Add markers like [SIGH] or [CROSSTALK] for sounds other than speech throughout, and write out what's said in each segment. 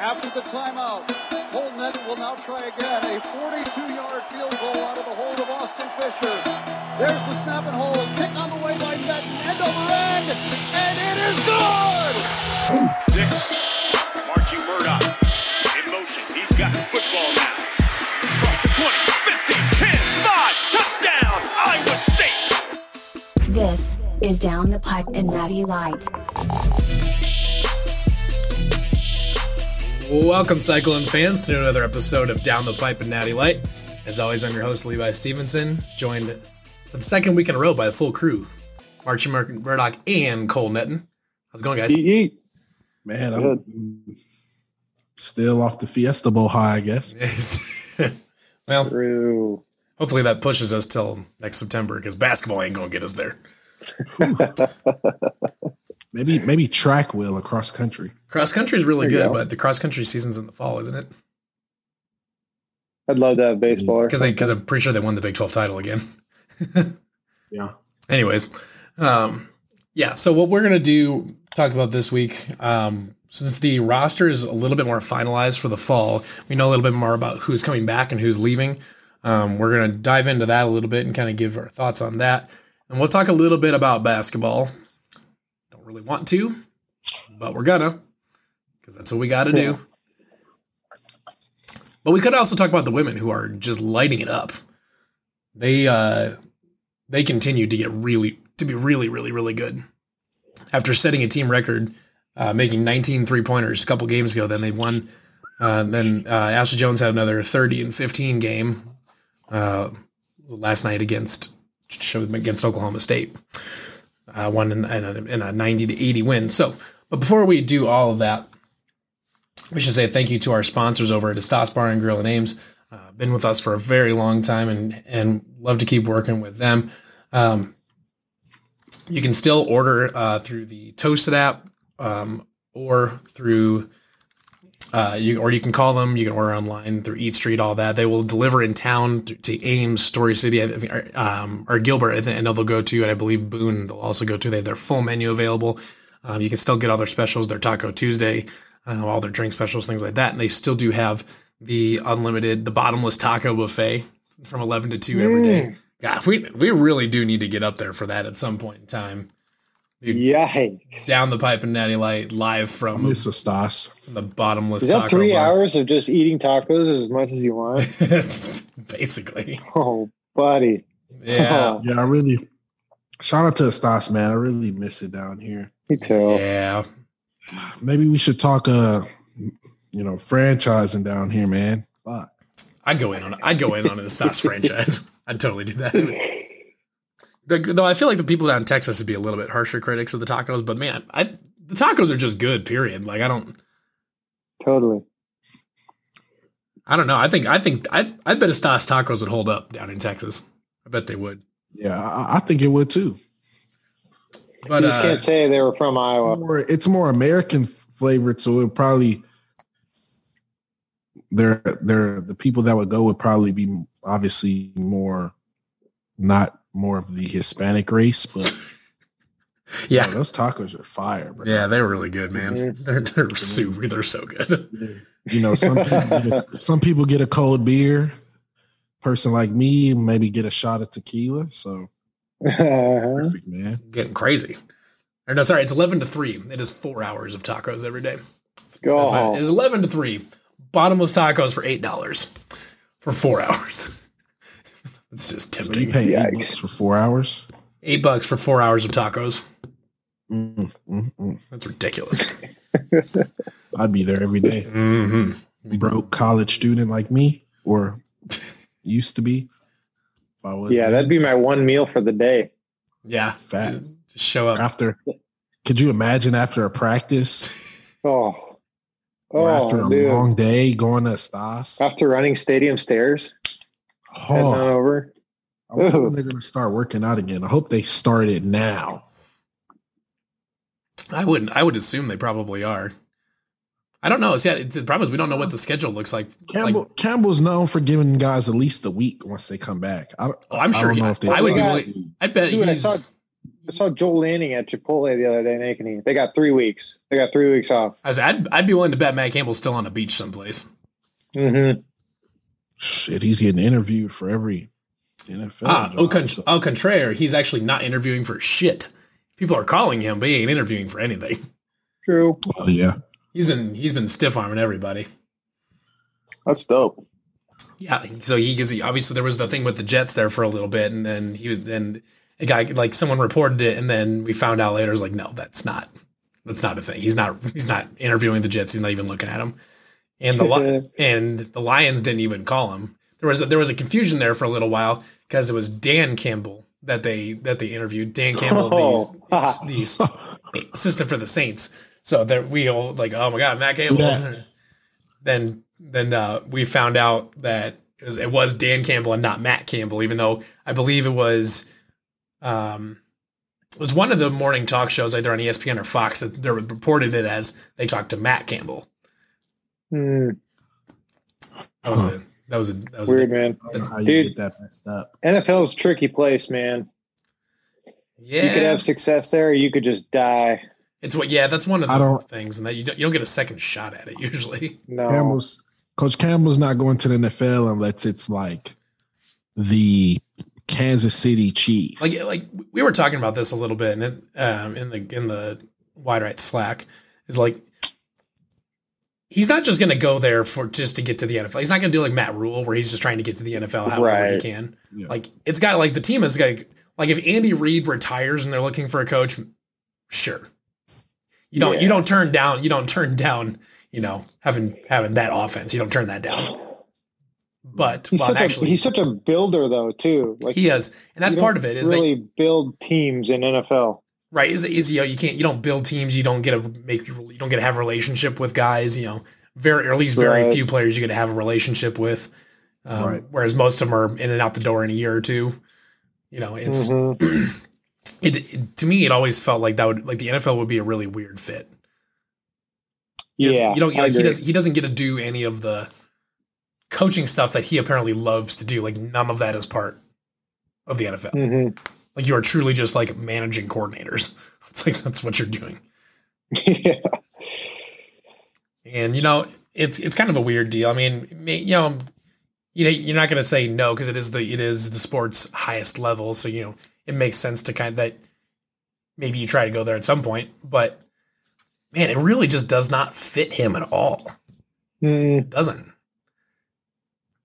after the timeout. Cole Netten will now try again. A 42-yard field goal out of the hold of Austin Fisher. There's the snap and hold. Kick on the way by Netten. End over end. And it is good! Six. Marchie Murdock in motion. He's got the football now. Across the 20, 15, 10, 5. Touchdown, Iowa State. This is Down the Pipe and Natty Light. Welcome, Cyclone fans, to another episode of Down the Pipe and Natty Light. As always, I'm your host, Levi Stevenson, joined for the second week in a row by the full crew Marchie Mur- Murdock and Cole Netten. How's it going, guys? Eat, eat. Man, I'm still off the Fiesta Bowl high, I guess. [LAUGHS] well, True. hopefully that pushes us till next September because basketball ain't going to get us there. [LAUGHS] Maybe maybe track will across country. Cross country is really good, go. but the cross country season's in the fall, isn't it? I'd love to have baseball. Because because. I'm pretty sure they won the Big 12 title again. [LAUGHS] Yeah. anyways um yeah so what we're gonna do talk about this week um since the roster is a little bit more finalized for the fall we know a little bit more about who's coming back and who's leaving um, we're gonna dive into that a little bit and kind of give our thoughts on that and we'll talk a little bit about basketball don't really want to but we're gonna because that's what we gotta do. But we could also talk about the women who are just lighting it up. They uh they continue to get really to be really really really good. After setting a team record uh, making 19 three pointers a couple games ago then they won uh, then uh, ashley jones had another 30 and 15 game uh, last night against show against oklahoma state uh, won in, in, a, in a 90 to 80 win so but before we do all of that we should say thank you to our sponsors over at Estas Bar and Grill and Ames. Uh, been with us for a very long time and and love to keep working with them. Um, you can still order uh, through the Toasted app um, or through uh, you or you can call them. You can order online through Eat Street, all that. They will deliver in town to, to Ames, Story City, I or, um, or Gilbert. I, think, I know they'll go to, and I believe Boone. They'll also go to. They have their full menu available. Um, you can still get all their specials, their Taco Tuesday, uh, all their drink specials, things like that. And they still do have the unlimited, the bottomless taco buffet from 11 to 2 every day. God, we, we really do need to get up there for that at some point in time. Dude, Yikes. down the pipe and natty light live from, miss a Stas. from the bottomless Is that taco three bar. hours of just eating tacos as much as you want? [LAUGHS] Basically. Oh, buddy. Yeah. Oh, Yeah, I really shout out to Stas, man. I really miss it down here. me too. Yeah. Maybe we should talk uh you know, franchising down here, man. Fuck. I'd go in on I'd go in on the sauce [LAUGHS] franchise. I'd totally do that. [LAUGHS] The- Though I feel like the people down in Texas would be a little bit harsher critics of the tacos, but man, I the tacos are just good. Period. Like I don't, Totally. I don't know. I think I think I I bet Estas tacos would hold up down in Texas. I bet they would. Yeah, I, I think it would too. But you just uh, can't say they were from Iowa. More, it's more American flavored, so it probably they're they're the people that would go would probably be obviously more not more of the Hispanic race, but [LAUGHS] yeah, yeah, those tacos are fire, bro. yeah, they were really good, man. They're [LAUGHS] they're super. They're so good. You know, some people get a, [LAUGHS] some people get a cold beer. Person like me maybe get a shot of tequila. So Uh-huh. perfect, man. Getting crazy. Or no, sorry, it's eleven to three. It is four hours of tacos every day. That's Go. It is eleven to three. Bottomless tacos for eight dollars for four hours. It's just So you tempting. pay eight bucks for four hours. Eight bucks for four hours of tacos. Mm, mm, mm. That's ridiculous. [LAUGHS] I'd be there every day. mm-hmm. Broke college student like me, or used to be. If I was Yeah, then. that'd be my one meal for the day. Yeah, Fat. Just show up. after. Could you imagine after a practice [LAUGHS] Oh. or after Oh, a dude. long day going to Stas? After running stadium stairs, heading on Oh, over. I wonder when they're going to start working out again. I hope they start it now. I wouldn't. I would assume they probably are. I don't know. See, the problem is we don't know what the schedule looks like. Campbell like Campbell's known for giving guys at least a week once they come back. I don't, Oh, I'm sure I don't he- know if they I would be I bet Dude, I saw- I saw Joel Lanning at Chipotle the other day making it. They got three weeks. They got three weeks off. I was, I'd I'd be willing to bet Matt Campbell's still on a beach someplace. Mm-hmm. Shit, he's getting interviewed for every NFL. Ah, job, au, con- so- au contraire, he's actually not interviewing for shit. People are calling him, but he ain't interviewing for anything. True. oh yeah. He's been he's been stiff arming everybody. That's dope. Yeah, so he gets obviously there was the thing with the Jets there for a little bit, and then he was then a guy like someone reported it, and then we found out later it was like no, that's not that's not a thing. He's not he's not interviewing the Jets. He's not even looking at them. And the Li- [LAUGHS] and the Lions didn't even call him. There was a, there was a confusion there for a little while because it was Dan Campbell that they that they interviewed. Dan Campbell, Oh. the, the [LAUGHS] assistant for the Saints. So that we all like, oh my god, Matt Campbell. Yeah. [LAUGHS] Then then uh, we found out that it was, it was Dan Campbell and not Matt Campbell, even though I believe it was um it was one of the morning talk shows either on ESPN or Fox that they reported it as they talked to Matt Campbell. Hmm, That was a that was a that was weird, a, man. I don't know how you Dude. get that messed up. NFL's a tricky place, man. yeah. You could have success there, or you could just die. it's what yeah, that's one of the I don't- things, and that you don't you don't get a second shot at it [LAUGHS] usually. No. Campbell's Coach Campbell's not going to the NFL unless it's like the Kansas City Chiefs. like like we were talking about this a little bit and it, um, in the in the wide right slack is like he's not just going to go there for just to get to the NFL. He's not going to do like Matt Rhule where he's just trying to get to the NFL however he can. Yeah. Like it's got like the team is got like if Andy Reid retires and they're looking for a coach, sure. You don't you don't turn down you don't turn down you know having having that offense. You don't turn that down. But He's, well, such actually, a, he's such a builder, though, too. Like he is, and that's part of it. Is that really build teams in NFL. Right is is you know you can't you don't build teams you don't get to make you don't get to have a relationship with guys you know very or at least very Right. few players you get to have a relationship with um, Right. whereas most of them are in and out the door in a year or two you know it's Mhm. [CLEARS THROAT] it, it- to me it always felt like that would like the NFL would be a really weird fit Yeah, you don't like he does he doesn't get to do any of the coaching stuff that he apparently loves to do like none of that is part of the NFL Mhm. Like you are truly just like managing coordinators [LAUGHS] it's like that's what you're doing yeah. And you know, it's it's kind of a weird deal. I mean, you know, you know, you're not going to say no because it is the it is the sport's highest level. So you know, it makes sense to kind of that. Maybe you try to go there at some point, but man, it really just does not fit him at all. Mm, It doesn't.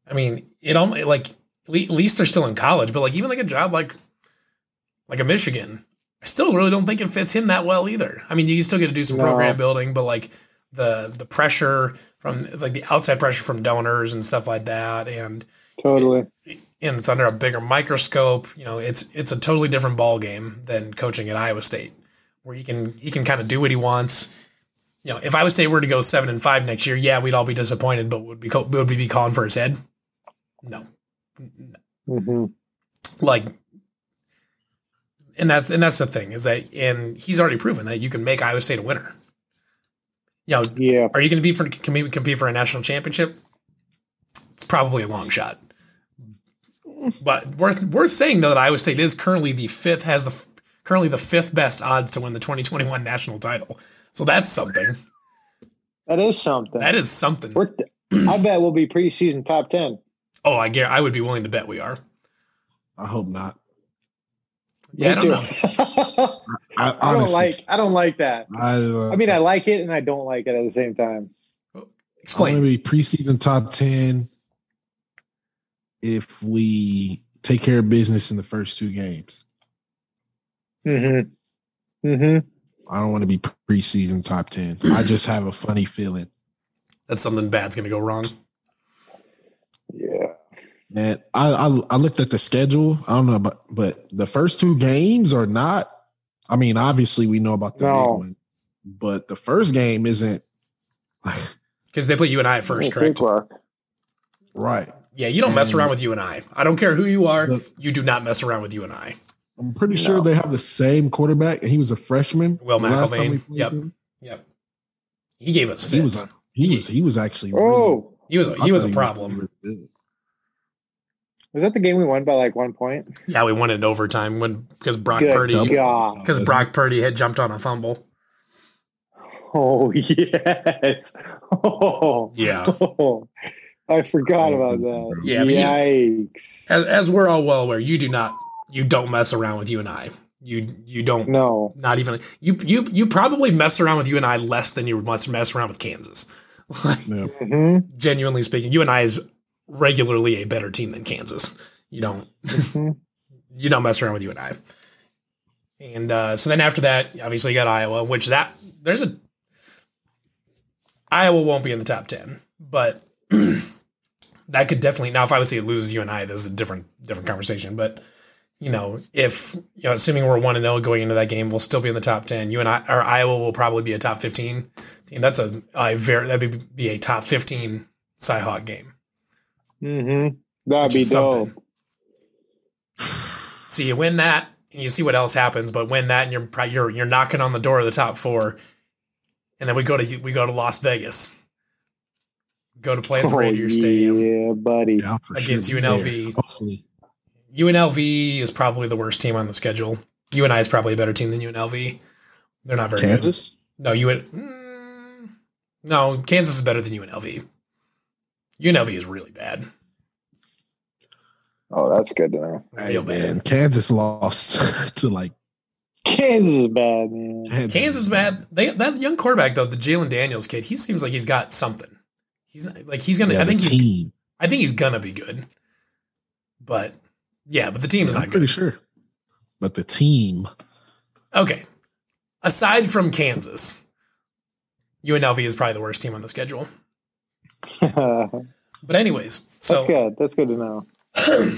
I mean, it almost like at least they're still in college, but like even like a job like like a Michigan, I still really don't think it fits him that well either. I mean, you still get to do some No. program building, but like the the pressure from like the outside pressure from donors and stuff like that, and totally. and it's under a bigger microscope. You know, it's it's a totally different ball game than coaching at Iowa State, where he can he can kind of do what he wants. You know, if Iowa State were to go seven and five next year, yeah, we'd all be disappointed, but would be would we be calling for his head? No, hmm like, and that's and that's the thing is that and he's already proven that you can make Iowa State a winner. You know, Yeah. are you going to be for compete, compete for a national championship? It's probably a long shot. But worth worth saying though that Iowa State is currently the fifth has the currently the fifth best odds to win the 2021 national title. So that's something. That is something. That is something. We're I bet we'll be preseason top 10. Oh, I guar I would be willing to bet we are. I hope not. Yeah, I don't know. too. [LAUGHS] I, I don't like I don't like that. I, uh, I mean, I like it and I don't like it at the same time. I'm gonna Explain. be preseason top ten if we take care of business in the first two games. Mm-hmm. Mm-hmm. I don't want to be preseason top ten. I just have a funny feeling. that something bad's going to go wrong. Yeah. And I, I I looked at the schedule. I don't know, but but the first two games are not. I mean, obviously we know about the No. big one, but the first game isn't [LAUGHS] Because they put UNI at first, Yeah, correct? right. Yeah, you don't mess around with you and I. I don't care who you are. Look- You do not mess around with UNI. I'm pretty sure No. they have the same quarterback, and he was a freshman. Will the McElvain. Yep. him. Yep. He gave us He was fits. a, he was he was actually really- Oh, He was a, I he was a problem. really good. Was that the game we won by like one point? Yeah, we won it in overtime when because Brock Good Purdy God. because Brock Purdy had jumped on a fumble. Oh [LAUGHS] yes. Oh, Yeah. [LAUGHS] I forgot about that. Yeah, but you- Yikes. As, as we're all well aware, you do not you don't mess around with UNI. You you don't No. not even you you you probably mess around with UNI less than you must mess around with Kansas. [LAUGHS] Like, Yeah. hmm genuinely speaking, UNI is regularly a better team than Kansas. You don't hmm [LAUGHS] you don't mess around with UNI. And uh, so then after that, obviously you got Iowa, which that there's a Iowa won't be in the top ten, but [CLEARS THROAT] that could definitely now if say it loses UNI, this is a different different conversation. But you know, if you know, assuming we're one and zero going into that game, we'll still be in the top ten. UNI, or Iowa will probably be a top fifteen team. That's a, a very that would be a top fifteen Cyhawk game. Hmm That'd be dope. something. So you win that, and you see what else happens. But win that, and you're you're you're knocking on the door of the top four, and then we go to we go to Las Vegas, go to play at the Oh, Radiator Stadium. Yeah, buddy. Yeah, for Against sure. UNLV. Yeah, Hopefully. UNLV is probably the worst team on the schedule. UNI is probably a better team than UNLV. They're not very Kansas? good. No, UN. Mm, no, Kansas is better than UNLV. UNLV is really bad. Oh, that's good to know. Real bad. Man, Kansas lost [LAUGHS] to like Kansas is bad, man. Kansas, Kansas is bad. They, that young quarterback though, the Jalon Daniels kid, he seems like he's got something. He's not, like he's gonna. Yeah, I think the he's. I think he's gonna be good. But yeah, but the team's I'm not pretty good. sure. But the team, Okay, aside from Kansas, UNLV is probably the worst team on the schedule. That's [LAUGHS] But anyways, so that's good. That's good to know. [CLEARS THROAT]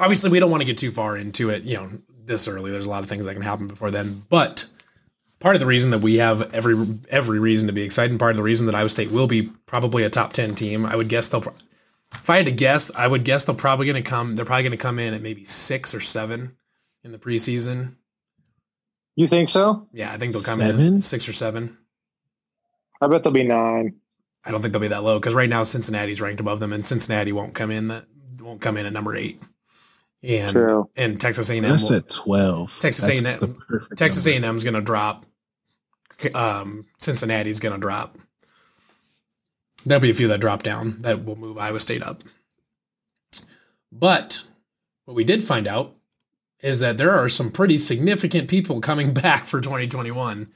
obviously we don't want to get too far into it. You know, this early. There's a lot of things that can happen before then. But part of the reason that we have every every reason to be excited, and part of the reason that Iowa State will be probably a top ten team, I would guess they'll. pro- If I had to guess, I would guess they're probably going to come. They're probably going to come in at maybe six or seven in the preseason. You think so? Yeah, I think they'll come in Seven? at six or seven. I bet they'll be nine. I don't think they'll be that low because right now Cincinnati's ranked above them, and Cincinnati won't come in that won't come in at number eight. And True. and Texas A&M that's will- at 12. Texas That's A&M Texas number. A&M's going to drop. Um, Cincinnati's going to drop. There'll be a few that drop down that will move Iowa State up. But what we did find out is that there are some pretty significant people coming [LAUGHS] back for 2021.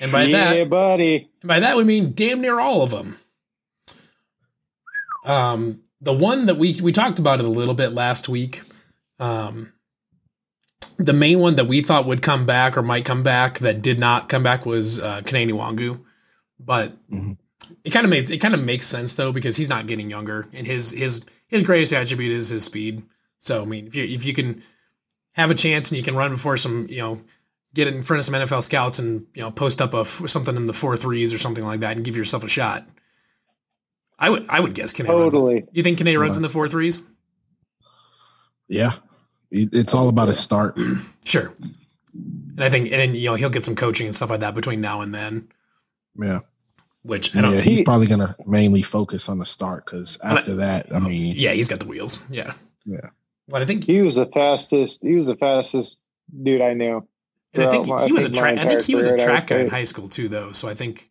And by yeah, that, buddy. by that we mean damn near all of them. Um, the one that we we talked about it a little bit last week. Um, the main one that we thought would come back or might come back that did not come back was uh, Kene Nwangwu, but Mhm. it kind of makes it kind of makes sense though because he's not getting younger and his his his greatest attribute is his speed. So I mean, if you if you can have a chance and you can run before some you know get in front of some NFL scouts and you know post up a f- something in the four threes or something like that and give yourself a shot. I would I would guess Kane runs. Totally. You think Kane runs in the four threes? Yeah. It's all about a start. [CLEARS THROAT] Sure. And I think and you know he'll get some coaching and stuff like that between now and then, Yeah. which I don't. Yeah, Yeah, he's He- probably going to mainly focus on the start because after that, I mean, yeah, he's got the wheels. Yeah. Yeah. But I think He was the fastest. He was the fastest dude I knew. And I think he was a think my track. I think he was a track guy in high school too, though. So I think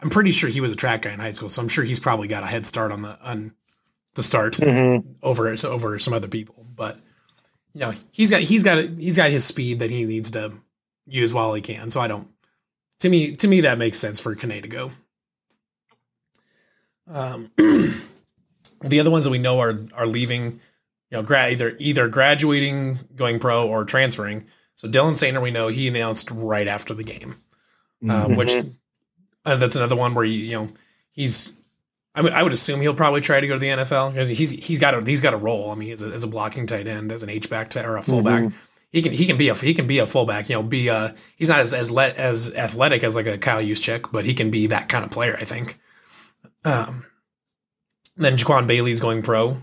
I'm pretty sure he was a track guy in high school. So I'm sure he's probably got a head start on the on the start. Mm-hmm. over over some other people. But you know, he's got he's got he's got his speed that he needs to use while he can. So I don't. To me, to me, that makes sense for Kane to go. Um, [CLEARS THROAT] the other ones that we know are are leaving, you know, grad either either graduating, going pro, or transferring. So Dylan Soehner, we know he announced right after the game um, which uh, that's another one where you, you know he's. I, mean, I would assume he'll probably try to go to the NFL because he's he's got a he's got a role. I mean, as a, as a blocking tight end, as an H back or a fullback, he can he can be a he can be a fullback. You know, be a he's not as as le- as athletic as like a Kyle Juszczyk, but he can be that kind of player. I think. Um, then Jaquan Bailey's going pro.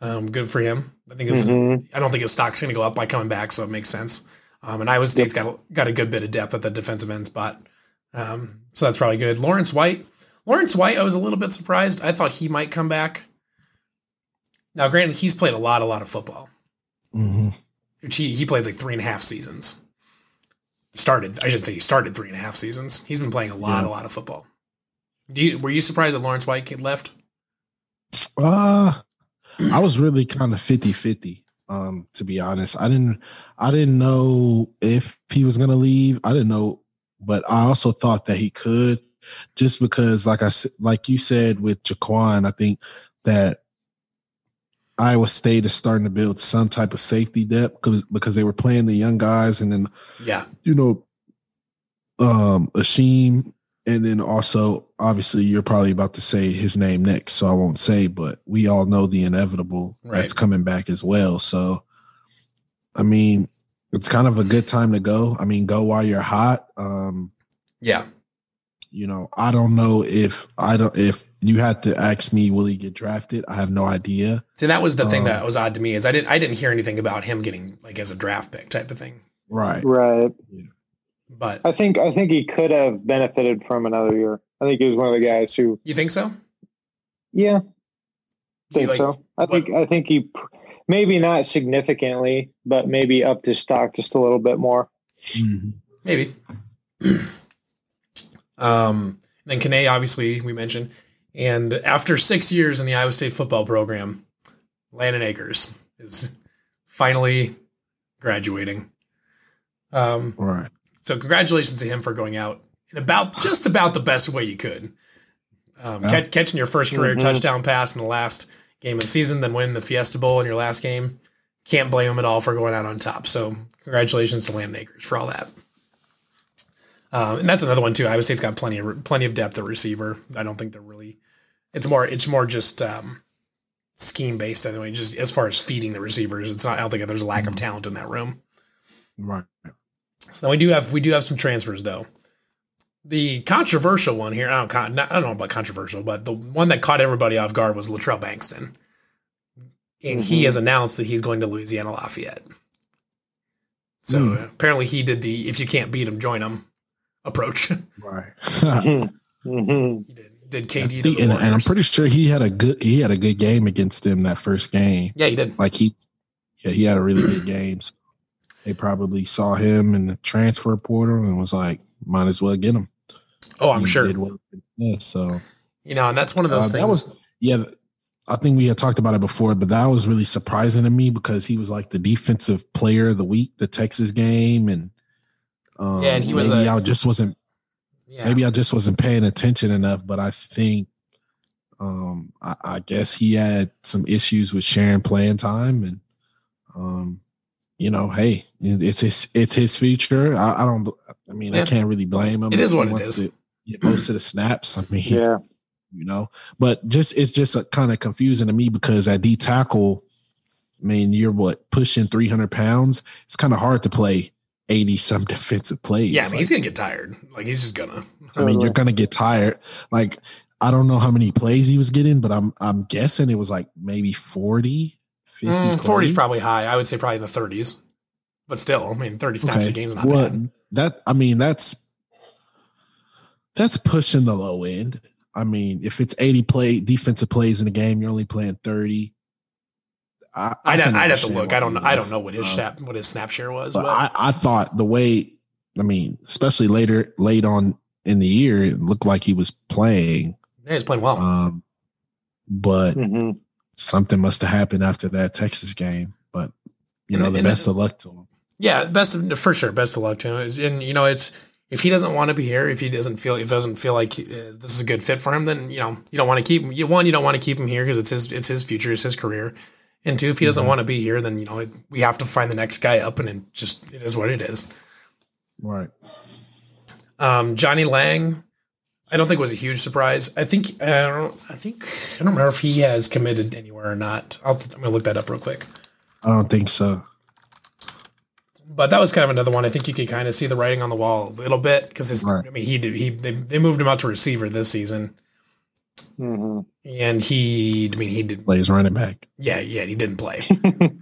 Um, good for him. I think it's. Mhm. I don't think his stock's going to go up by coming back, so it makes sense. Um, and Iowa State's got a, got a good bit of depth at the defensive end spot, um, so that's probably good. Lawrence White, Lawrence White, I was a little bit surprised. I thought he might come back. Now, granted, he's played a lot, a lot of football. hmm Which he he played like three and a half seasons. Started, I should say, he started three and a half seasons. He's been playing a lot, Yeah. a lot of football. Do you were you surprised that Lawrence White kid left? Uh, I was really kind of 50 50. Um, to be honest, I didn't, I didn't know if he was gonna leave. I didn't know, but I also thought that he could, just because, like I said, like you said with Jaquan, I think that Iowa State is starting to build some type of safety depth because because they were playing the young guys, and then Yeah, you know, um, Ashim, and then also obviously you're probably about to say his name next, so I won't say, but we all know the inevitable Right. that's coming back as well. So, I mean, it's kind of a good time to go. I mean, go while you're hot. Um, yeah. you know, I don't know if I don't if you had to ask me, will he get drafted? I have no idea. See, that was the thing Um, that was odd to me is I didn't I didn't hear anything about him getting like as a draft pick type of thing. Right. Right. But I think I think he could have benefited from another year. I think he was one of the guys who, you think so? yeah, Do think like- so. I think I think he maybe not significantly, but maybe up to stock just a little bit more. Mhm. Maybe. [CLEARS THROAT] um, then Kane, obviously, we mentioned. And after six years in the Iowa State football program, Landon Akers is finally graduating. Um, Right. So congratulations to him for going out in about just about the best way you could. Um, catch, catching your first career Mhm. touchdown pass in the last game of the season, then winning the Fiesta Bowl in your last game. Can't blame him at all for going out on top. So congratulations to Landon Akers for all that. Um, and that's another one too. Iowa State's got plenty of plenty of depth at receiver. I don't think they're really. It's more. It's more just um, scheme based anyway. Just as far as feeding the receivers, it's not. I don't think there's a lack of talent in that room. Right. So then we do have we do have some transfers though. The controversial one here, I don't, con- I don't know about controversial, but the one that caught everybody off guard was Latrell Bankston, and he Mhm. has announced that he's going to Louisiana Lafayette. So Hmm. apparently, he did the "if you can't beat him, join him" approach. [LAUGHS] Right. hmm he did did KD to He- the and, and I'm pretty sure he had a good he had a good game against them that first game. yeah, he did. Like he, yeah, he had a really good game. So they probably saw him in the transfer portal and was like, might as well get him. Oh, I'm He sure. well. Yeah, so You know, and that's one of uh, those that things. was yeah. I think we had talked about it before, but that was really surprising to me because he was like the defensive player of the week, the Texas game, and um, Yeah, and he was maybe a- I just wasn't yeah. maybe I just wasn't paying attention enough, but I think um I, I guess he had some issues with sharing playing time and um you know, hey, it's his it's his future. I, I don't I mean Yeah. I can't really blame him. It is if he what it wants is. To get most of the snaps. I mean, Yeah. [LAUGHS] you know, but just it's just uh, kind of confusing to me because at D tackle, I mean, you're what pushing 300 pounds. It's kind of hard to play 80 some [LAUGHS] defensive plays. yeah, I mean, Like, he's gonna get tired. Like he's just gonna. [LAUGHS] I mean, you're gonna get tired. Like, I don't know how many plays he was getting, but I'm I'm guessing it was like maybe 40, 50. Mm, 40's probably high. I would say probably in the 30s. But still, I mean, 30 snaps a game is not well, bad. that I mean, that's that's pushing the low end. I mean, if it's 80 play defensive plays in a game, you're only playing 30. I, I I'd, I'd have to look. I don't know. I don't know what his Uh, snap what his snap share was. But But, I, I thought the way, I mean, especially later, late on in the year, it looked like he was playing. yeah, he's playing well. Um, but hmm something must have happened after that Texas game. But you know, the- the and best of luck to him. yeah, best of, for sure. Best of luck to him. And you know, it's if he doesn't want to be here, if he doesn't feel, if doesn't feel like uh, this is a good fit for him, then you know, you don't want to keep him. You one, you don't want to keep him here because it's his, it's his future, it's his career. And two, if he doesn't Mhm. want to be here, then you know, it, we have to find the next guy up, and it just it is what it is. Right. Um, Johnnie Lang, I don't think it was a huge surprise. I think I don't. I think I don't remember if he has committed anywhere or not. I'll, I'm gonna look that up real quick. I don't think so. But that was kind of another one. I think you could kind of see the writing on the wall a little bit because his. Right. I mean, he did. He they, they moved him out to receiver this season, hmm and he. I mean, he did. Plays running back. Yeah, yeah, he didn't play. [LAUGHS]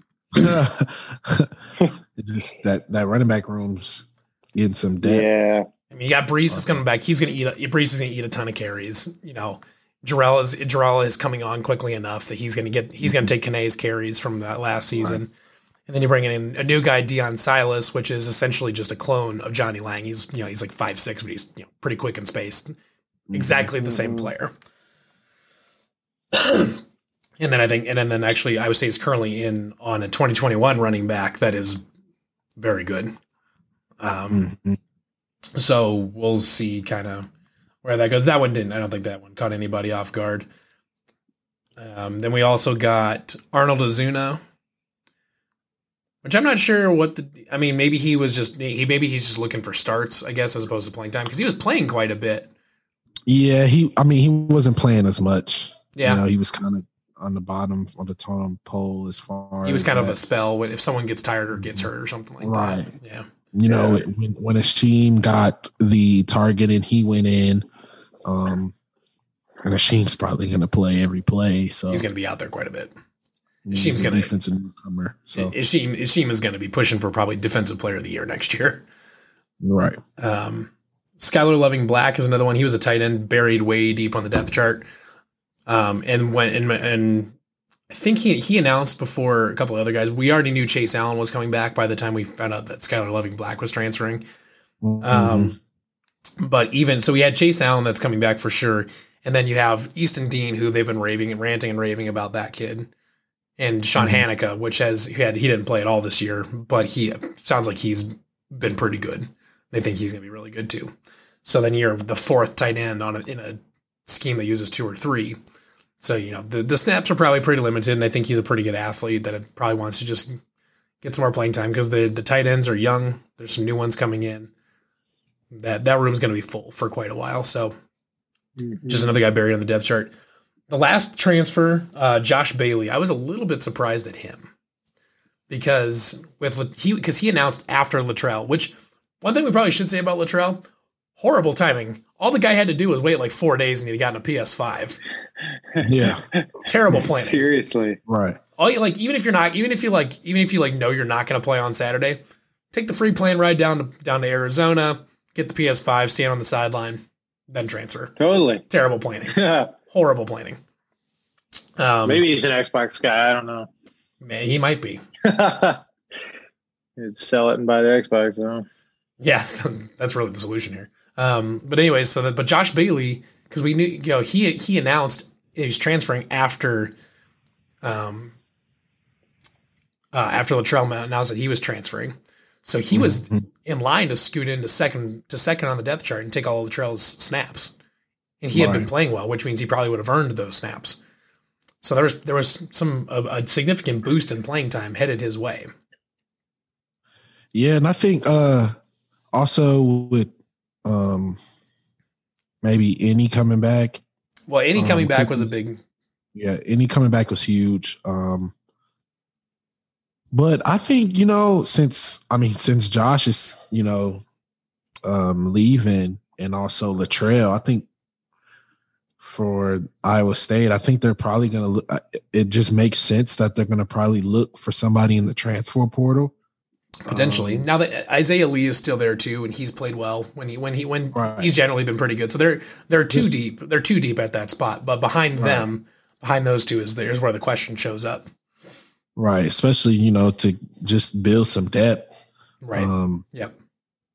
It just that that running back room's getting some depth. Yeah. I mean, you got Breece is coming back. He's gonna eat. A, Breece is gonna eat a ton of carries. You know, Jirehl is Jirehl is coming on quickly enough that he's going to get he's going to take Kane's carries from that last season. And then you're bringing in a new guy, Deon Silas, which is essentially just a clone of Johnnie Lang. He's you know he's like five six, but he's you know pretty quick in space. Exactly the same player. [CLEARS THROAT] and then I think, and then, then actually, I would say is currently in on a 2021 running back that is very good. Um, Mhm. So we'll see kind of where that goes. That one didn't. I don't think that one caught anybody off guard. Um, then we also got Arnold Azuna, which I'm not sure what the. I mean, maybe he was just he maybe he's just looking for starts, I guess, as opposed to playing time because he was playing quite a bit. Yeah, he. I mean, he wasn't playing as much. Yeah, you know, he was kind of on the bottom on the totem pole as far. he was as kind of a spell when if someone gets tired or gets hurt or something like Right. that. Yeah, you know Yeah. when when Ashim got the target and he went in, um, and Ashim's probably going to play every play. So he's going to be out there quite a bit. Ashim's gonna- defensive newcomer. So Ishim Ishim is going to be pushing for probably defensive player of the year next year. right, Um, Skylar Loving Black is another one. He was a tight end buried way deep on the depth chart. Um, and went and, and I think he he announced before a couple of other guys. We already knew Chase Allen was coming back by the time we found out that Skylar Loving Black was transferring. Mm-hmm. Um, but even so, we had Chase Allen that's coming back for sure, and then you have Easton Dean, who they've been raving and ranting and raving about that kid, and Sean Mhm. Hanika, which has he had he didn't play at all this year, but he sounds like he's been pretty good. They think he's going to be really good too. So then you're the fourth tight end on a, in a scheme that uses two or three. So you know the the snaps are probably pretty limited, and I think he's a pretty good athlete that probably wants to just get some more playing time because the the tight ends are young. There's some new ones coming in. That that room's going to be full for quite a while. So just another guy buried on the depth chart. The last transfer, uh, Josh Bailey, I was a little bit surprised at him because with he because he announced after Latrell, which one thing we probably should say about Latrell, horrible timing. All the guy had to do was wait like four days and he'd gotten a PS5. yeah, Terrible planning. Seriously. right, All you like, even if you're not, even if you like, even if you like know you're not going to play on Saturday, take the free plane ride down to down to Arizona, get the PS5, stand on the sideline, then transfer. Totally. Terrible planning. [LAUGHS] Horrible planning. Um, Maybe he's an Xbox guy. I don't know. man, he might be. [LAUGHS] He'd sell it and buy the Xbox. Though. Yeah, [LAUGHS] that's really the solution here. Um, but anyways, so that but Josh Bailey, because we knew, you know, he he announced he was transferring after, um, uh, after Latrell announced that he was transferring, so he was Mhm. in line to scoot into second to second on the depth chart and take all of Latrell's snaps, and he had been playing well, which means he probably would have earned those snaps. So there was there was some a, a significant boost in playing time headed his way. yeah, and I think uh also with um maybe Enyi coming back, Well, Enyi Um, coming back was a big yeah, Enyi coming back was huge. Um but I think, you know, since I mean, since Josh is, you know, um leaving and also Latrell, I think for Iowa State, I think they're probably gonna look it just makes sense that they're gonna probably look for somebody in the transfer portal. Potentially. Um, now that Isaiah Lee is still there too, and he's played well when he when he when Right. he's generally been pretty good. So they're they're too deep. They're too deep at that spot. But behind Right. them, behind those two is there's where the question shows up. Right. Especially, you know, to just build some depth. Right. Um, yep.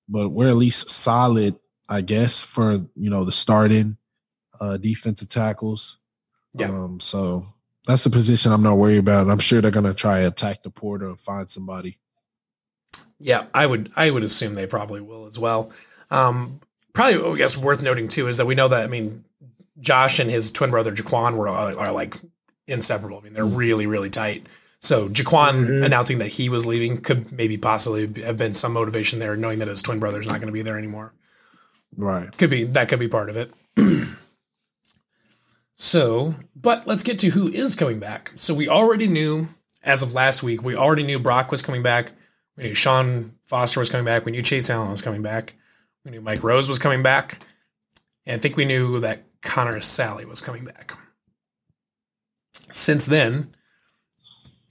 but we're at least solid, I guess, for you know the starting uh defensive tackles. Yeah. Um, so that's a position I'm not worried about. I'm sure they're gonna try to attack the porter and find somebody. Yeah, I would I would assume they probably will as well. Um, probably, I guess, worth noting too is that we know that I mean, Josh and his twin brother Jaquan were are, are like inseparable. I mean, they're really really tight. So Jaquan Mhm. announcing that he was leaving could maybe possibly have been some motivation there, knowing that his twin brother's not going to be there anymore. Right. Could be that could be part of it. [CLEARS THROAT] so, but let's get to who is coming back. So we already knew as of last week, we already knew Brock was coming back. We knew Sean Foster was coming back. We knew Chase Allen was coming back. We knew Mike Rose was coming back. And I think we knew that Connor Assalley was coming back. Since then,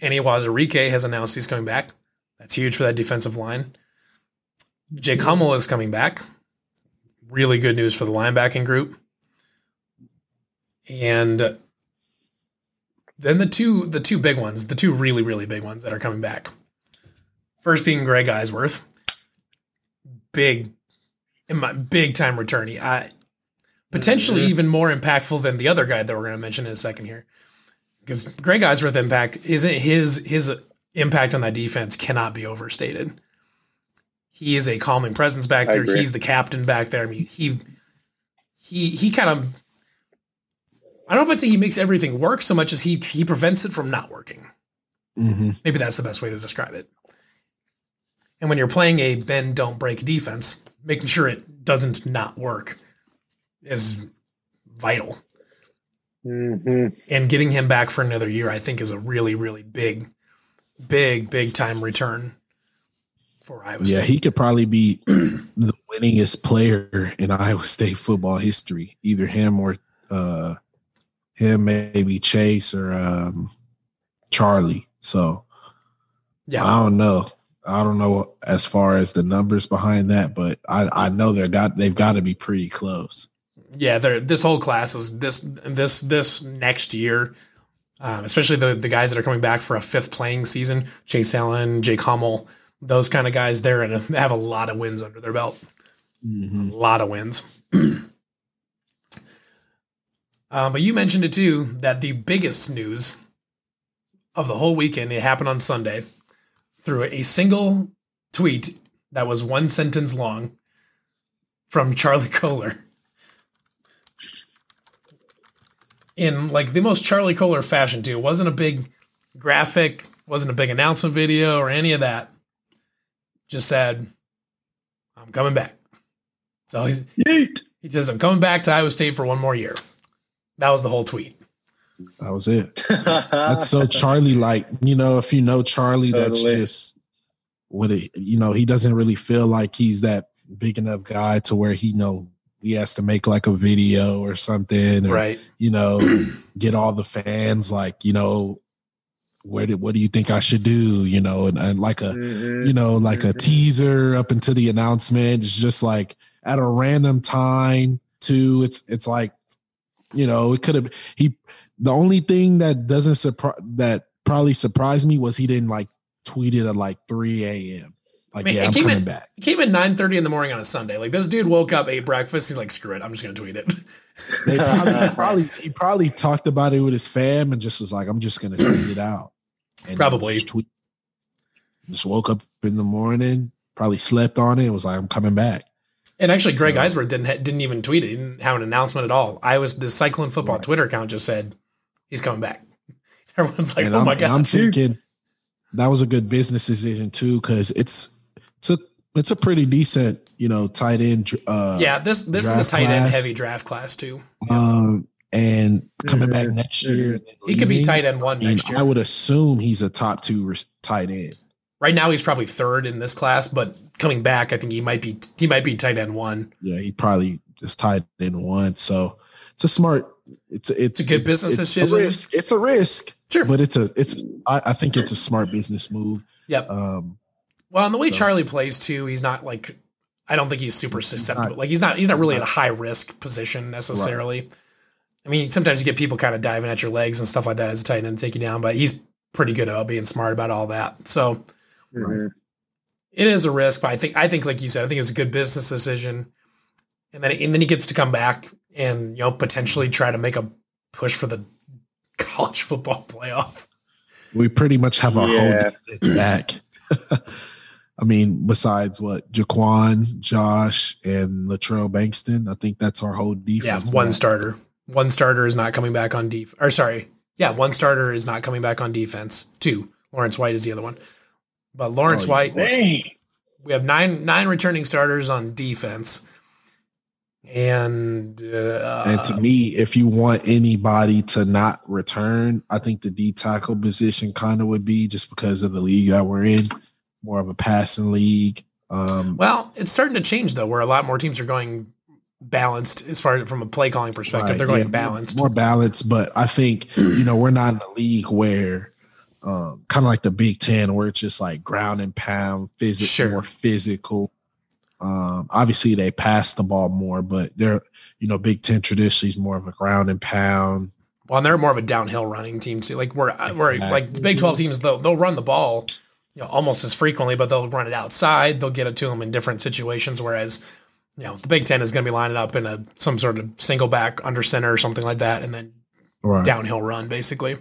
Enyi Uwazurike has announced he's coming back. That's huge for that defensive line. Jake Hummel is coming back. Really good news for the linebacking group. And then the two the two big ones, the two really really big ones that are coming back. First being Greg Eisworth, big, in my big time returnee. I potentially even more impactful than the other guy that we're going to mention in a second here, because Greg Eisworth impact isn't his his impact on that defense cannot be overstated. He is a calming presence back there. He's the captain back there. I mean, he he he kind of I don't know if I'd say he makes everything work so much as he he prevents it from not working. Mm-hmm. Maybe that's the best way to describe it. And when you're playing a bend don't break defense, making sure it doesn't not work is vital. hmm And getting him back for another year, I think, is a really, really big, big, big time return for Iowa Yeah, State. he could probably be [CLEARS THROAT] the winningest player in [LAUGHS] Iowa State football history. Either him or uh him, maybe Chase or um Charlie. So yeah, I don't know. I don't know as far as the numbers behind that, but I, I know they're got they've got to be pretty close. yeah. They're, this whole class is this this this next year, um, especially the the guys that are coming back for a fifth playing season. Chase Allen, Jake Hummel, those kind of guys. They're in a, [LAUGHS] have a lot of wins under their belt. Mm-hmm. A lot of wins. [CLEARS THROAT] um, but you mentioned it too that the biggest news of the whole weekend it happened on Sunday through a single tweet that was one sentence long from Charlie [LAUGHS] Kolar. In like the most Charlie Kolar fashion too. It wasn't a big graphic, wasn't a big announcement video or any of that. Just said, I'm coming back. So he, he says, I'm coming back to Iowa State for one more year. That was the whole tweet. That was it. That's so Charlie like, [LAUGHS] you know, if you know Charlie, that's just what it you know, he doesn't really feel like he's that big enough guy to where he know he has to make like a video or something or, Right. you know, [CLEARS THROAT] get all the fans like, you know, where did what do you think I should do? You know, and, and like a Mhm. you know, like a Mhm. teaser up into the announcement. It's just like at a random time too. It's it's like, you know, it could have he the only thing that doesn't surprise that probably surprised me was he didn't like tweet it at like 3 a.m. Like, I mean, yeah, it I'm came coming in- back. It came at 9.30 in the morning on a Sunday. Like this dude woke up, ate breakfast. He's like, screw it. I'm just going to tweet it. [LAUGHS] They probably, he [LAUGHS] probably he probably talked about it with his fam and just was like, I'm just gonna tweet it out. And Probably. just, tweet, just woke up in the morning, probably slept on it. Was like, I'm coming back. And actually, Greg So- Eisworth didn't ha- didn't even tweet it. He didn't have an announcement at all. I was the Cyclone Football Right. Twitter account just said he's coming back. [LAUGHS] Everyone's like, and "Oh I'm, my god. I'm god!" thinking that was a good business decision too, because it's it's a it's a pretty decent, you know, tight end. Uh, yeah, this this is a draft tight end class. heavy draft class too. Um, and coming back next year, and then He could be tight end one I next year. I would assume he's a top two res- tight end. right now, he's probably third in this class, but coming back, I think he might be he might be tight end one. Yeah, he probably is tight end one. So it's a smart. It's it's, a good business it's decision. A risk. It's a risk, Sure. but it's a it's. I, I think it's a smart business move. Yep. Um, Well, and the way So- Charlie plays too, he's not like I don't think he's super susceptible. not- like he's not he's not really at a high risk position necessarily. I mean, sometimes you get people kind of diving at your legs and stuff like that as a tight end and take you down, but he's pretty good about being smart about all that. So Mhm. it is a risk, but I think I think like you said, I think it was a good business decision. And then and then he gets to come back and you know potentially try to make a push for the [LAUGHS] college football playoff. we pretty much have our Yeah. whole defense back. [LAUGHS] I mean, besides what Jaquan, Josh, and Latrell Bankston, I think that's our whole defense. Yeah, one back. starter. One starter is not coming back on defense. Or sorry, yeah, one starter is not coming back on defense. Two, Lawrence White is the other one. But Lawrence Oh. White, Dang. we have nine nine returning starters on defense, and uh, And to me, if you want anybody to not return, I think the D tackle position kind of would be just because of the league that we're in, more of a passing league. Um, well, it's starting to change though, where a lot more teams are going balanced as far as from a play calling perspective. right, They're going yeah, balanced. more balanced. But I think you know we're not in a league where um, kind of like the Big Ten, where it's just like ground and pound, physical, Sure. more physical. Um, obviously, they pass the ball more, but they're you know Big Ten traditionally is more of a ground and pound. Well, and they're more of a downhill running team too. Like we're, we're like the Big Twelve teams, they'll they'll run the ball, you know, almost as frequently, but they'll run it outside. They'll get it to them in different situations. Whereas, you know, the Big Ten is going to be lining up in a some sort of single back under center or something like that, and then Right. downhill run basically.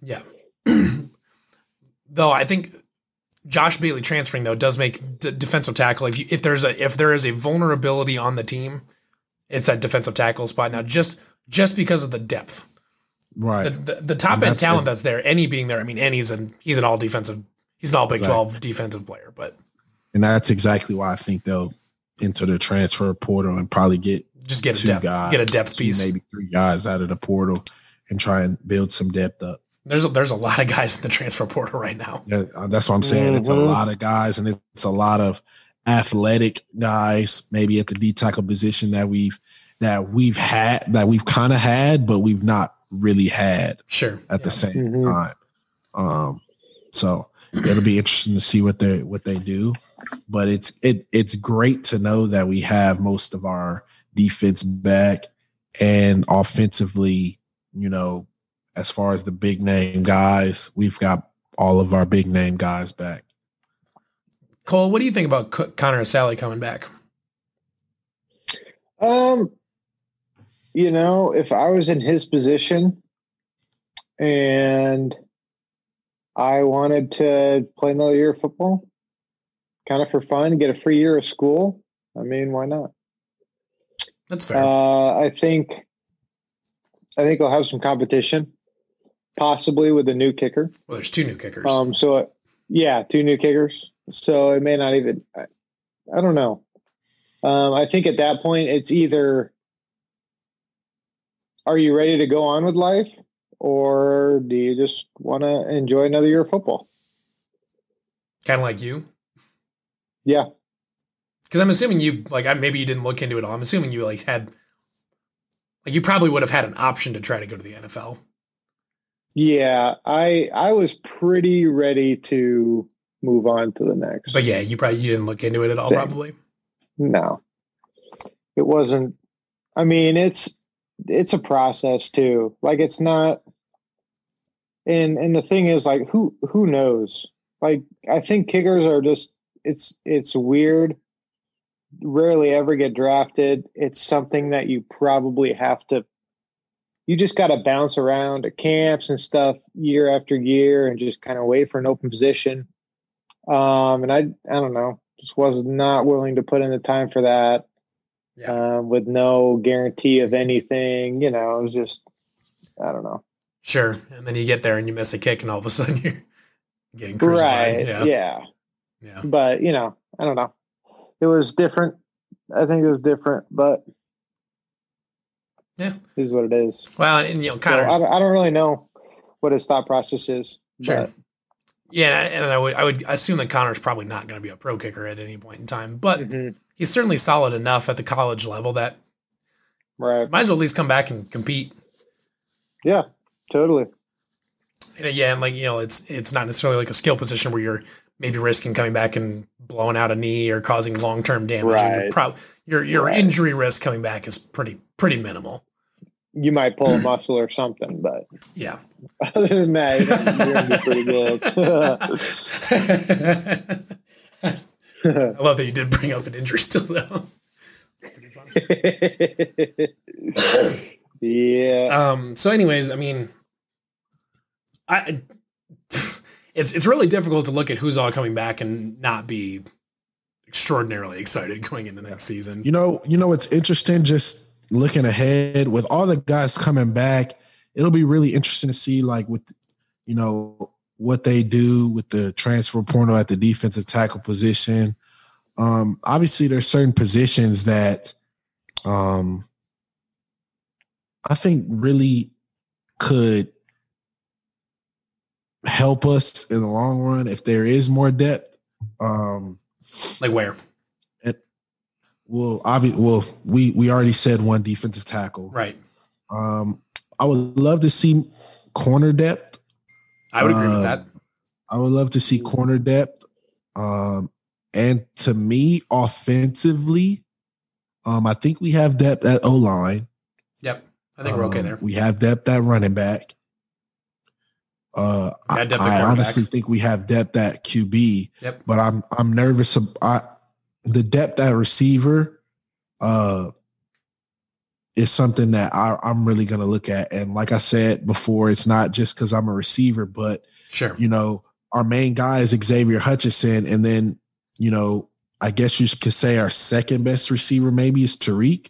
Yeah. [CLEARS THROAT] though I think Josh Bailey transferring though does make d- defensive tackle. If you, if there's a if there is a vulnerability on the team, it's that defensive tackle spot now. Just just because of the depth, Right. the, the, the top end talent it. that's there. Enyi being there, I mean, Enyi's an he's an all defensive. He's an all Big Right. Twelve defensive player, but and that's exactly why I think they'll enter the transfer portal and probably get just get a depth guys, get a depth piece. maybe three guys out of the portal, and try and build some depth up. There's a, there's a lot of guys in the transfer portal right now. Yeah, uh, that's what I'm saying. It's a lot of guys, and it's a lot of athletic guys, maybe at the D tackle position that we've that we've had that we've kind of had, but we've not really had Sure, at Yeah. the same Mhm. time. Um, so it'll be interesting to see what they what they do. But it's it it's great to know that we have most of our defense back and offensively, you know, as far as the big name guys, we've got all of our big name guys back. Cole, what do you think about C- Connor Assalley coming back? Um, you know, if I was in his position and I wanted to play another year of football, kind of for fun, get a free year of school, I mean, why not? That's fair. Uh, I think, I think I'll have some competition, possibly with a new kicker. well, there's two new kickers. Um, so uh, yeah, two new kickers. So it may not even. I, I don't know. Um, I think at that point it's either are you ready to go on with life, or do you just want to enjoy another year of football? kind of like you. Yeah, Because I'm assuming you like I, maybe you didn't look into it all. I'm assuming you like had like you probably would have had an option to try to go to the NFL. Yeah. I I was pretty ready to move on to the next. But yeah, you probably you didn't look into it at all. Same. Probably. No, it wasn't. I mean, it's it's a process too. Like it's not. And and the thing is, like, who who knows? Like, I think kickers are just. It's it's weird. Rarely ever get drafted. It's something that you probably have to. You just got to bounce around at camps and stuff year after year, and just kind of wait for an open position. Um, and I I don't know just was not willing to put in the time for that Yeah. um, with no guarantee of anything. You know, it was just, I don't know. Sure. And then you get there and you miss a kick, and all of a [LAUGHS] sudden you're getting crucified. Right. Yeah. Yeah. Yeah. But, you know, I don't know. It was different. I think it was different, but Yeah. is what it is. Well, and you know, So I, don't, I don't really know what his thought process is. Sure. But Yeah, and I would I would assume that Connor's probably not going to be a pro kicker at any point in time, but Mhm. he's certainly solid enough at the college level that right. might as well at least come back and compete. Yeah, totally. And yeah, and like you know, it's it's not necessarily like a skill position where you're maybe risking coming back and blowing out a knee or causing long term damage. Your, Right. prob- your your Right. injury risk coming back is pretty pretty minimal. You might pull a [LAUGHS] muscle or something, but Yeah. [LAUGHS] other than that, you're going to be pretty good. [LAUGHS] I love that you did bring up an injury still though. It's pretty funny. yeah. Um, so, anyways, I mean, I it's it's really difficult to look at who's all coming back and not be extraordinarily excited going into next season. You know, you know, it's interesting just looking ahead with all the guys coming back. It'll be really interesting to see, like, with you know what they do with the transfer portal at the defensive tackle position. Um, obviously, there's certain positions that um, I think really could help us in the long run if there is more depth. Um, Like where? Well, obvi- well, we we already said one defensive tackle. Right. Um, I would love to see corner depth. I would agree with Um, that. I would love to see corner depth. Um, and to me, offensively, um, I think we have depth at O line. Yep. I think we're okay Um, there. We have depth at running back. Uh, I, I honestly think we have depth at QB. Yep. But I'm I'm nervous. I, the depth at receiver, uh, is something that I, I'm really going to look at. And like I said before, it's not just because I'm a receiver, but Sure. you know, our main guy is Xavier Hutchinson, and then you know, I guess you could say our second best receiver maybe is Tarique,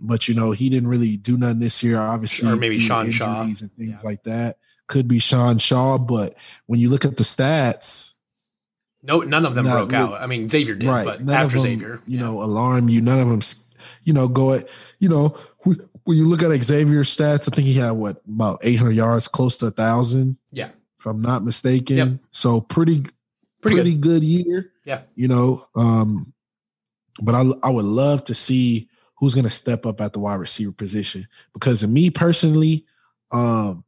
but you know, he didn't really do nothing this year. Obviously, Or maybe Sean Shaw. and things Yeah. like that. Could be Sean Shaw, but when you look at the stats, No, none of them broke really- out. I mean, Xavier did, but none after them, Xavier, you yeah. know, alarm you. None of them, you know, go at, you know, when you look at Xavier's stats, I think he had what about 800 yards, close to a thousand. Yeah. if I'm not mistaken. Yep. So pretty, pretty, pretty, good. good. year. Yeah. you know, um, but I I would love to see who's going to step up at the wide receiver position because to me personally, um,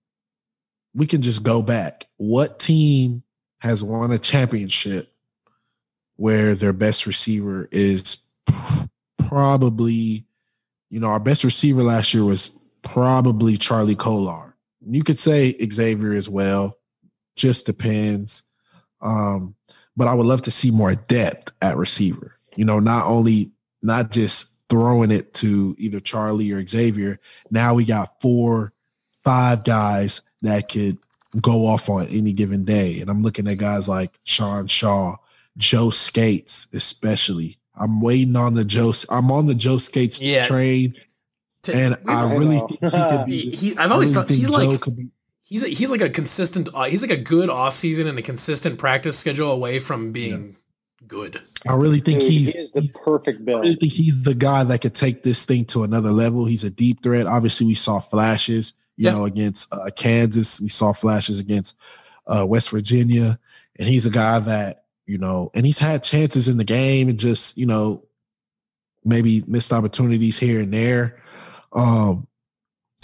we can just go back. What team has won a championship where their best receiver is probably, you know, our best receiver last year was probably Charlie Kolar. You could say Xavier as well. Just depends. Um, but I would love to see more depth at receiver. You know, not only not just throwing it to either Charlie or Xavier. Now we got four, five guys that could go off on any given day. And I'm looking at guys like Sean Shaw, Joe Scates, especially. I'm waiting on the Joe. I'm on the Joe Scates Yeah. train, To- and I I really think he could be. [LAUGHS] [LAUGHS] he, he- I I've always really thought he's Joe like be. he's a, he's like a consistent uh, he's like a good off season and a consistent practice schedule away from being good. I really think Dude, he's. he is the he's- perfect I really think he's the guy that could take this thing to another level. He's a deep threat. Obviously, we saw flashes, you Yeah. know, against uh, Kansas. We saw flashes against uh, West Virginia, and he's a guy that you know, and he's had chances in the game and just you know, maybe missed opportunities here and there. Um,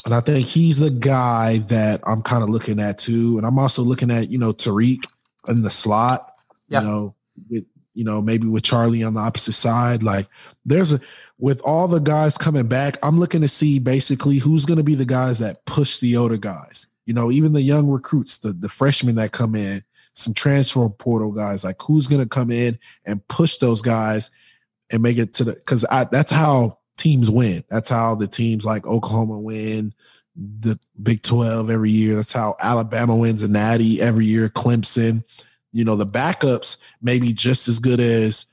and I think he's the guy that I'm kind of looking at too. And I'm also looking at you know Tarique in the slot. Yeah. You know, you know maybe with Charlie on the opposite side. Like there's a with all the guys coming back, I'm looking to see basically who's going to be the guys that push the older guys. You know, even the young recruits, the the freshmen that come in, some transfer portal guys. Like who's going to come in and push those guys and make it to the because that's how teams win. That's how the teams like Oklahoma win the Big 12 every year. That's how Alabama wins a natty every year, Clemson. You know, the backups may be just as good as,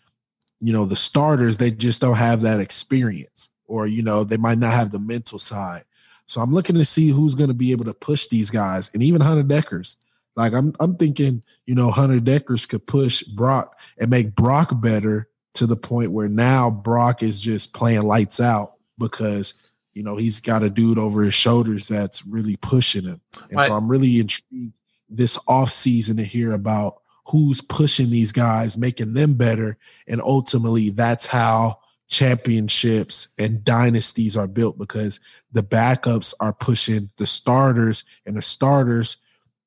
you know, the starters. They just don't have that experience or, you know, they might not have the mental side. So I'm looking to see who's going to be able to push these guys and even Hunter Dekkers. Like I'm I'm thinking, you know, Hunter Dekkers could push Brock and make Brock better to the point where now Brock is just playing lights out because you know he's got a dude over his shoulders that's really pushing him. And so I'm really intrigued this off season to hear about who's pushing these guys, making them better, and ultimately that's how championships and dynasties are built because the backups are pushing the starters and the starters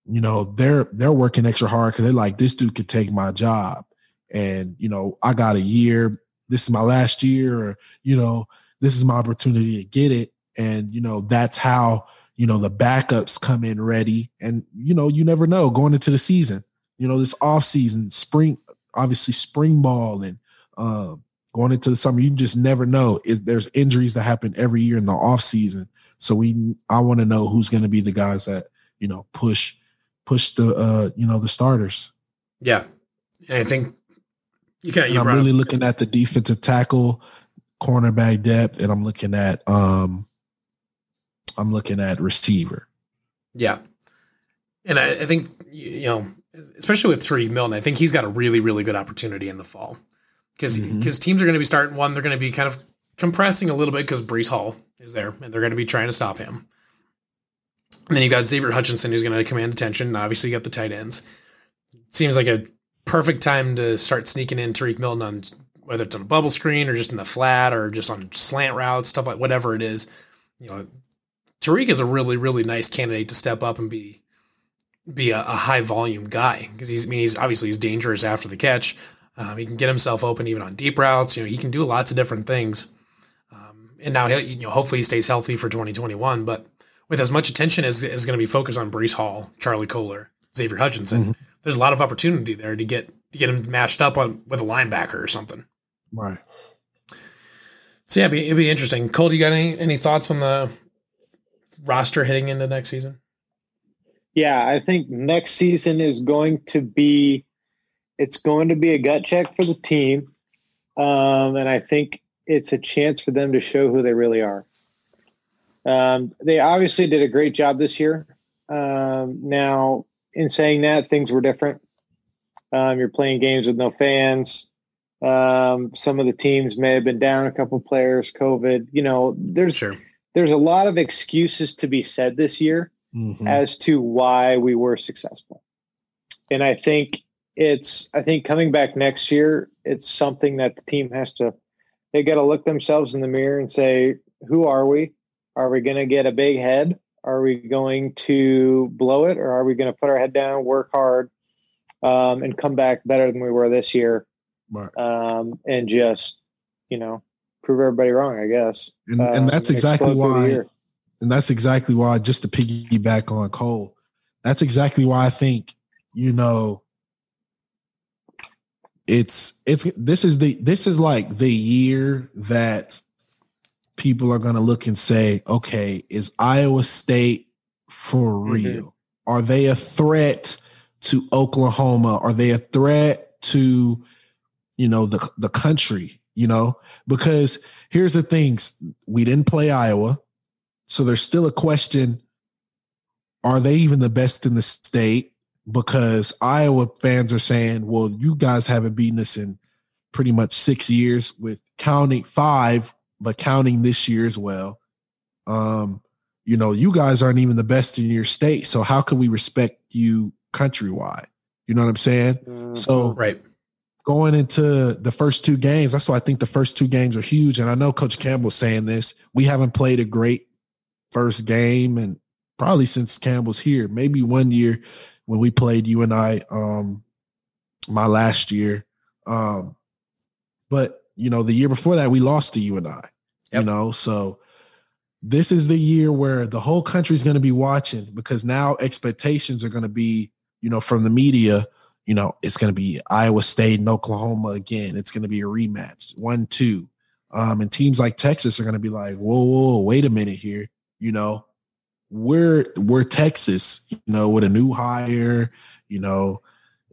you know they're they're working extra hard because they're like this dude could take my job. And you know i got a year this is my last year or you know this is my opportunity to get it. And you know that's how you know the backups come in ready. And you know you never know going into the season you know this off season spring obviously spring ball and um going into the summer you just never know if there's injuries that happen every year in the off season so we i want to know who's going to be the guys that you know push push the uh you know the starters Yeah. I think you can't, you I'm really up, looking at the defensive tackle, cornerback depth, and I'm looking at um I'm looking at receiver. yeah. And I, I think you know, especially with Tarique Milton, I think he's got a really really good opportunity in the fall because Mhm. teams are going to be starting one, they're going to be kind of compressing a little bit because Breece Hall is there and they're going to be trying to stop him. And then you've got Xavier Hutchinson who's going to command attention. And obviously, you got the tight ends. Seems like a perfect time to start sneaking in Tarique Milton on whether it's on a bubble screen or just in the flat or just on slant routes, stuff like whatever it is. You know, Tarique is a really really nice candidate to step up and be be a, a high volume guy because he's I mean he's obviously he's dangerous after the catch. Um, he can get himself open even on deep routes. You know, he can do lots of different things. Um, and now, you know, hopefully he stays healthy for 2021. But with as much attention as is going to be focused on Breece Hall, Charlie Kolar, Xavier Hutchinson, mm-hmm. there's a lot of opportunity there to get to get him matched up on with a linebacker or something. Right. So yeah, it'd be, it'd be interesting. Cole, do you got any any thoughts on the roster heading into next season? Yeah, I think next season is going to be it's going to be a gut check for the team, um, and I think it's a chance for them to show who they really are. Um, they obviously did a great job this year. Um, now, in saying that, things were different. Um, you're playing games with no fans. Um, some of the teams may have been down a couple players, COVID. You know, there's sure. there's a lot of excuses to be said this year mm-hmm. as to why we were successful. And I think it's I think coming back next year, it's something that the team has to they got to look themselves in the mirror and say, who are we? Are we going to get a big head? Are we going to blow it, or are we going to put our head down, work hard, um, and come back better than we were this year, right. um, and just you know prove everybody wrong? I guess, and, and um, that's exactly why and that's exactly why, just to piggyback on Cole, that's exactly why I think, you know, it's it's this is the this is like the year that people are going to look and say, okay, is Iowa State for mm-hmm. real? Mm-hmm. Are they a threat to Oklahoma? Are they a threat to, you know, the the country? You know, because here's the things: we didn't play Iowa. So there's still a question are they even the best in the state? Because Iowa fans are saying, well, you guys haven't beaten us in pretty much six years with counting five, but counting this year as well. Um, you know, you guys aren't even the best in your state. So how can we respect you countrywide? You know what I'm saying? Mm-hmm. So right. Going into the first two games, that's why I think the first two games are huge. And I know Coach Campbell's saying this. We haven't played a great first game and probably since Campbell's here. Maybe one year when we played UNI, um, my last year. Um, but you know, the year before that we lost to UNI. Yep. You know, so this is the year where the whole country's going to be watching because now expectations are going to be, you know, from the media. You know, it's going to be Iowa State and Oklahoma again. It's going to be a rematch, one, two. Um, and teams like Texas are going to be like, whoa, whoa, wait a minute here you know, we're we're Texas, you know, with a new hire, you know,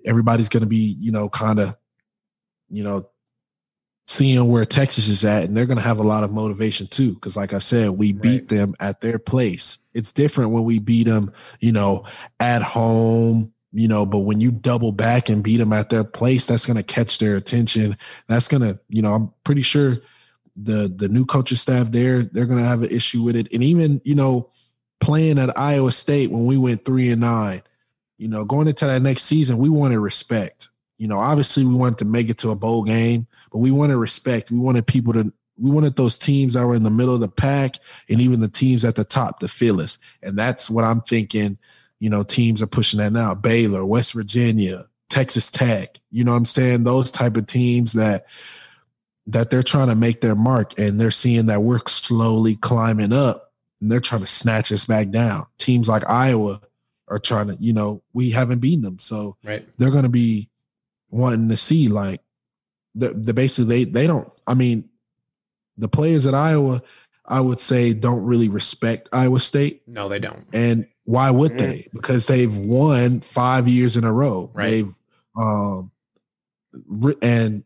everybody's gonna be, you know, kind of, you know, seeing where Texas is at, and they're gonna have a lot of motivation too. Cause like I said, we right. beat them at their place. It's different when we beat them, you know, at home, you know, but when you double back and beat them at their place, that's gonna catch their attention. That's gonna, you know, I'm pretty sure the the new coaching staff there they're going to have an issue with it. And even you know playing at iowa state when we went three and nine you know going into that next season we wanted respect. You know obviously we wanted to make it to a bowl game but we wanted respect. We wanted people to we wanted those teams that were in the middle of the pack and even the teams at the top to feel us. And that's what i'm thinking you know teams are pushing that now. Baylor west virginia texas tech you know i'm saying? Those type of teams that that they're trying to make their mark and they're seeing that we're slowly climbing up and they're trying to snatch us back down. Teams like Iowa are trying to, you know, we haven't beaten them. So right. they're going to be wanting to see like the, the basically they, they don't, I mean, the players at Iowa, I would say don't really respect Iowa State. No, they don't. And why would mm-hmm. they? Because they've won five years in a row. Right. They've, um, and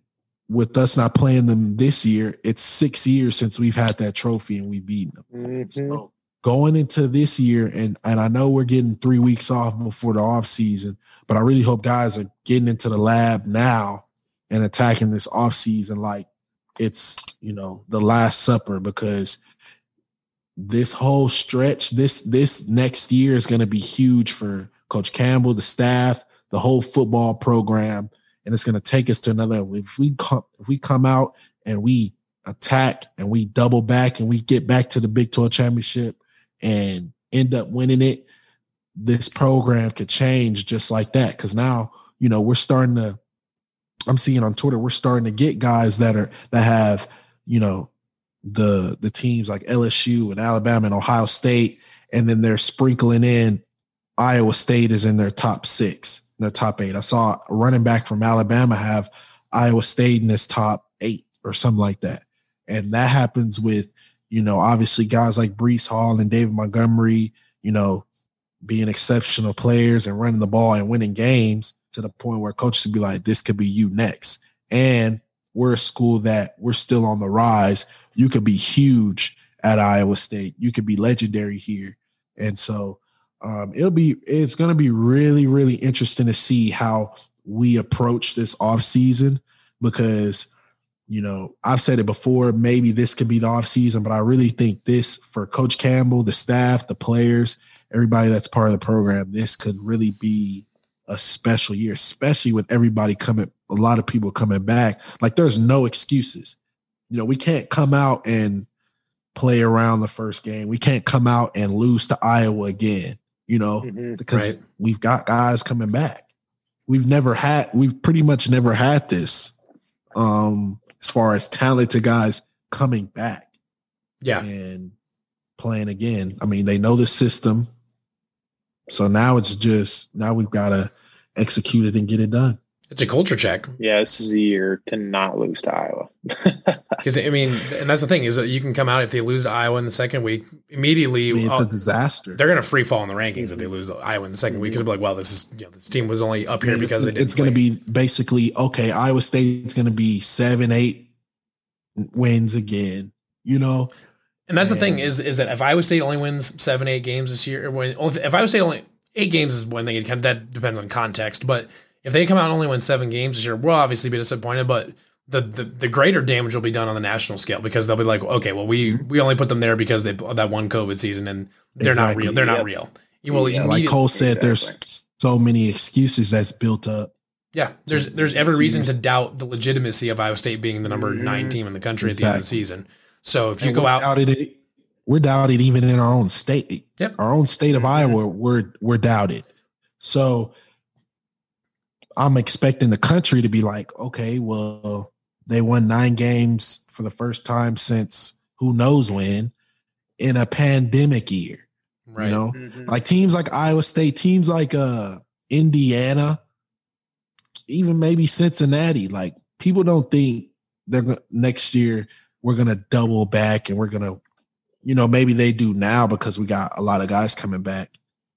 with us not playing them this year, it's six years since we've had that trophy and we've beaten them. Mm-hmm. So going into this year, and and I know we're getting three weeks off before the off season, but I really hope guys are getting into the lab now and attacking this off season like it's you know the last supper because this whole stretch, this this next year is going to be huge for Coach Campbell, the staff, the whole football program and it's going to take us to another. If we come, if we come out and we attack and we double back and we get back to the Big 12 championship and end up winning it, this program could change just like that. Because now, you know, we're starting to I'm seeing on Twitter, we're starting to get guys that are that have, you know, the the teams like LSU and Alabama and Ohio State, and then they're sprinkling in Iowa State is in their top six, their top eight. I saw running back from Alabama have Iowa State in his top eight or something like that. And that happens with, you know, obviously guys like Breece Hall and David Montgomery, you know, being exceptional players and running the ball and winning games to the point where coaches would be like, this could be you next. And we're a school that we're still on the rise. You could be huge at Iowa State. You could be legendary here. And so um, it'll be it's going to be really really interesting to see how we approach this off season because you know I've said it before maybe this could be the off season but I really think this for coach Campbell the staff the players everybody that's part of the program this could really be a special year especially with everybody coming a lot of people coming back. Like there's no excuses. You know we can't come out and play around the first game. We can't come out and lose to Iowa again you know, Mhm. because Right. we've got guys coming back. We've never had, we've pretty much never had this um as far as talented guys coming back Yeah. and playing again. I mean, they know the system. So now it's just now we've got to execute it and get it done. It's a culture check. Yeah, this is the year to not lose to Iowa. [LAUGHS] Because I mean, and that's the thing is that you can come out if they lose to Iowa in the second week immediately. I mean, it's uh, a disaster. they're going to free fall in the rankings if they lose to Iowa in the second week because they'll be like, well, this is you know this team was only up here because they didn't. it's going to be basically okay. Iowa State's going to be seven, eight wins again. You know, And that's the thing is is that if Iowa State only wins seven, eight games this year, or when if Iowa State only eight games is when they get kind of, that depends on context. But if they come out and only win seven games this year, we'll obviously be disappointed. But the, the the greater damage will be done on the national scale because they'll be like, okay, well we mm-hmm. we only put them there because they that one COVID season and they're not real. They're not real. You will Yeah, like Cole said, Exactly. there's so many excuses that's built up. Yeah, there's there's every reason to doubt the legitimacy of Iowa State being the number mm-hmm. nine team in the country at the end of the season. So if you And go out, doubted it, we're doubted even in our own state. Yep. Our own state of mm-hmm. Iowa, we're we're doubted. So I'm expecting the country to be like, okay, well, they won nine games for the first time since who knows when in a pandemic year. right? You know, Mhm. like teams like Iowa State, teams like uh Indiana, even maybe Cincinnati. Like people don't think they're go- next year we're gonna double back and we're gonna, you know, maybe they do now because we got a lot of guys coming back,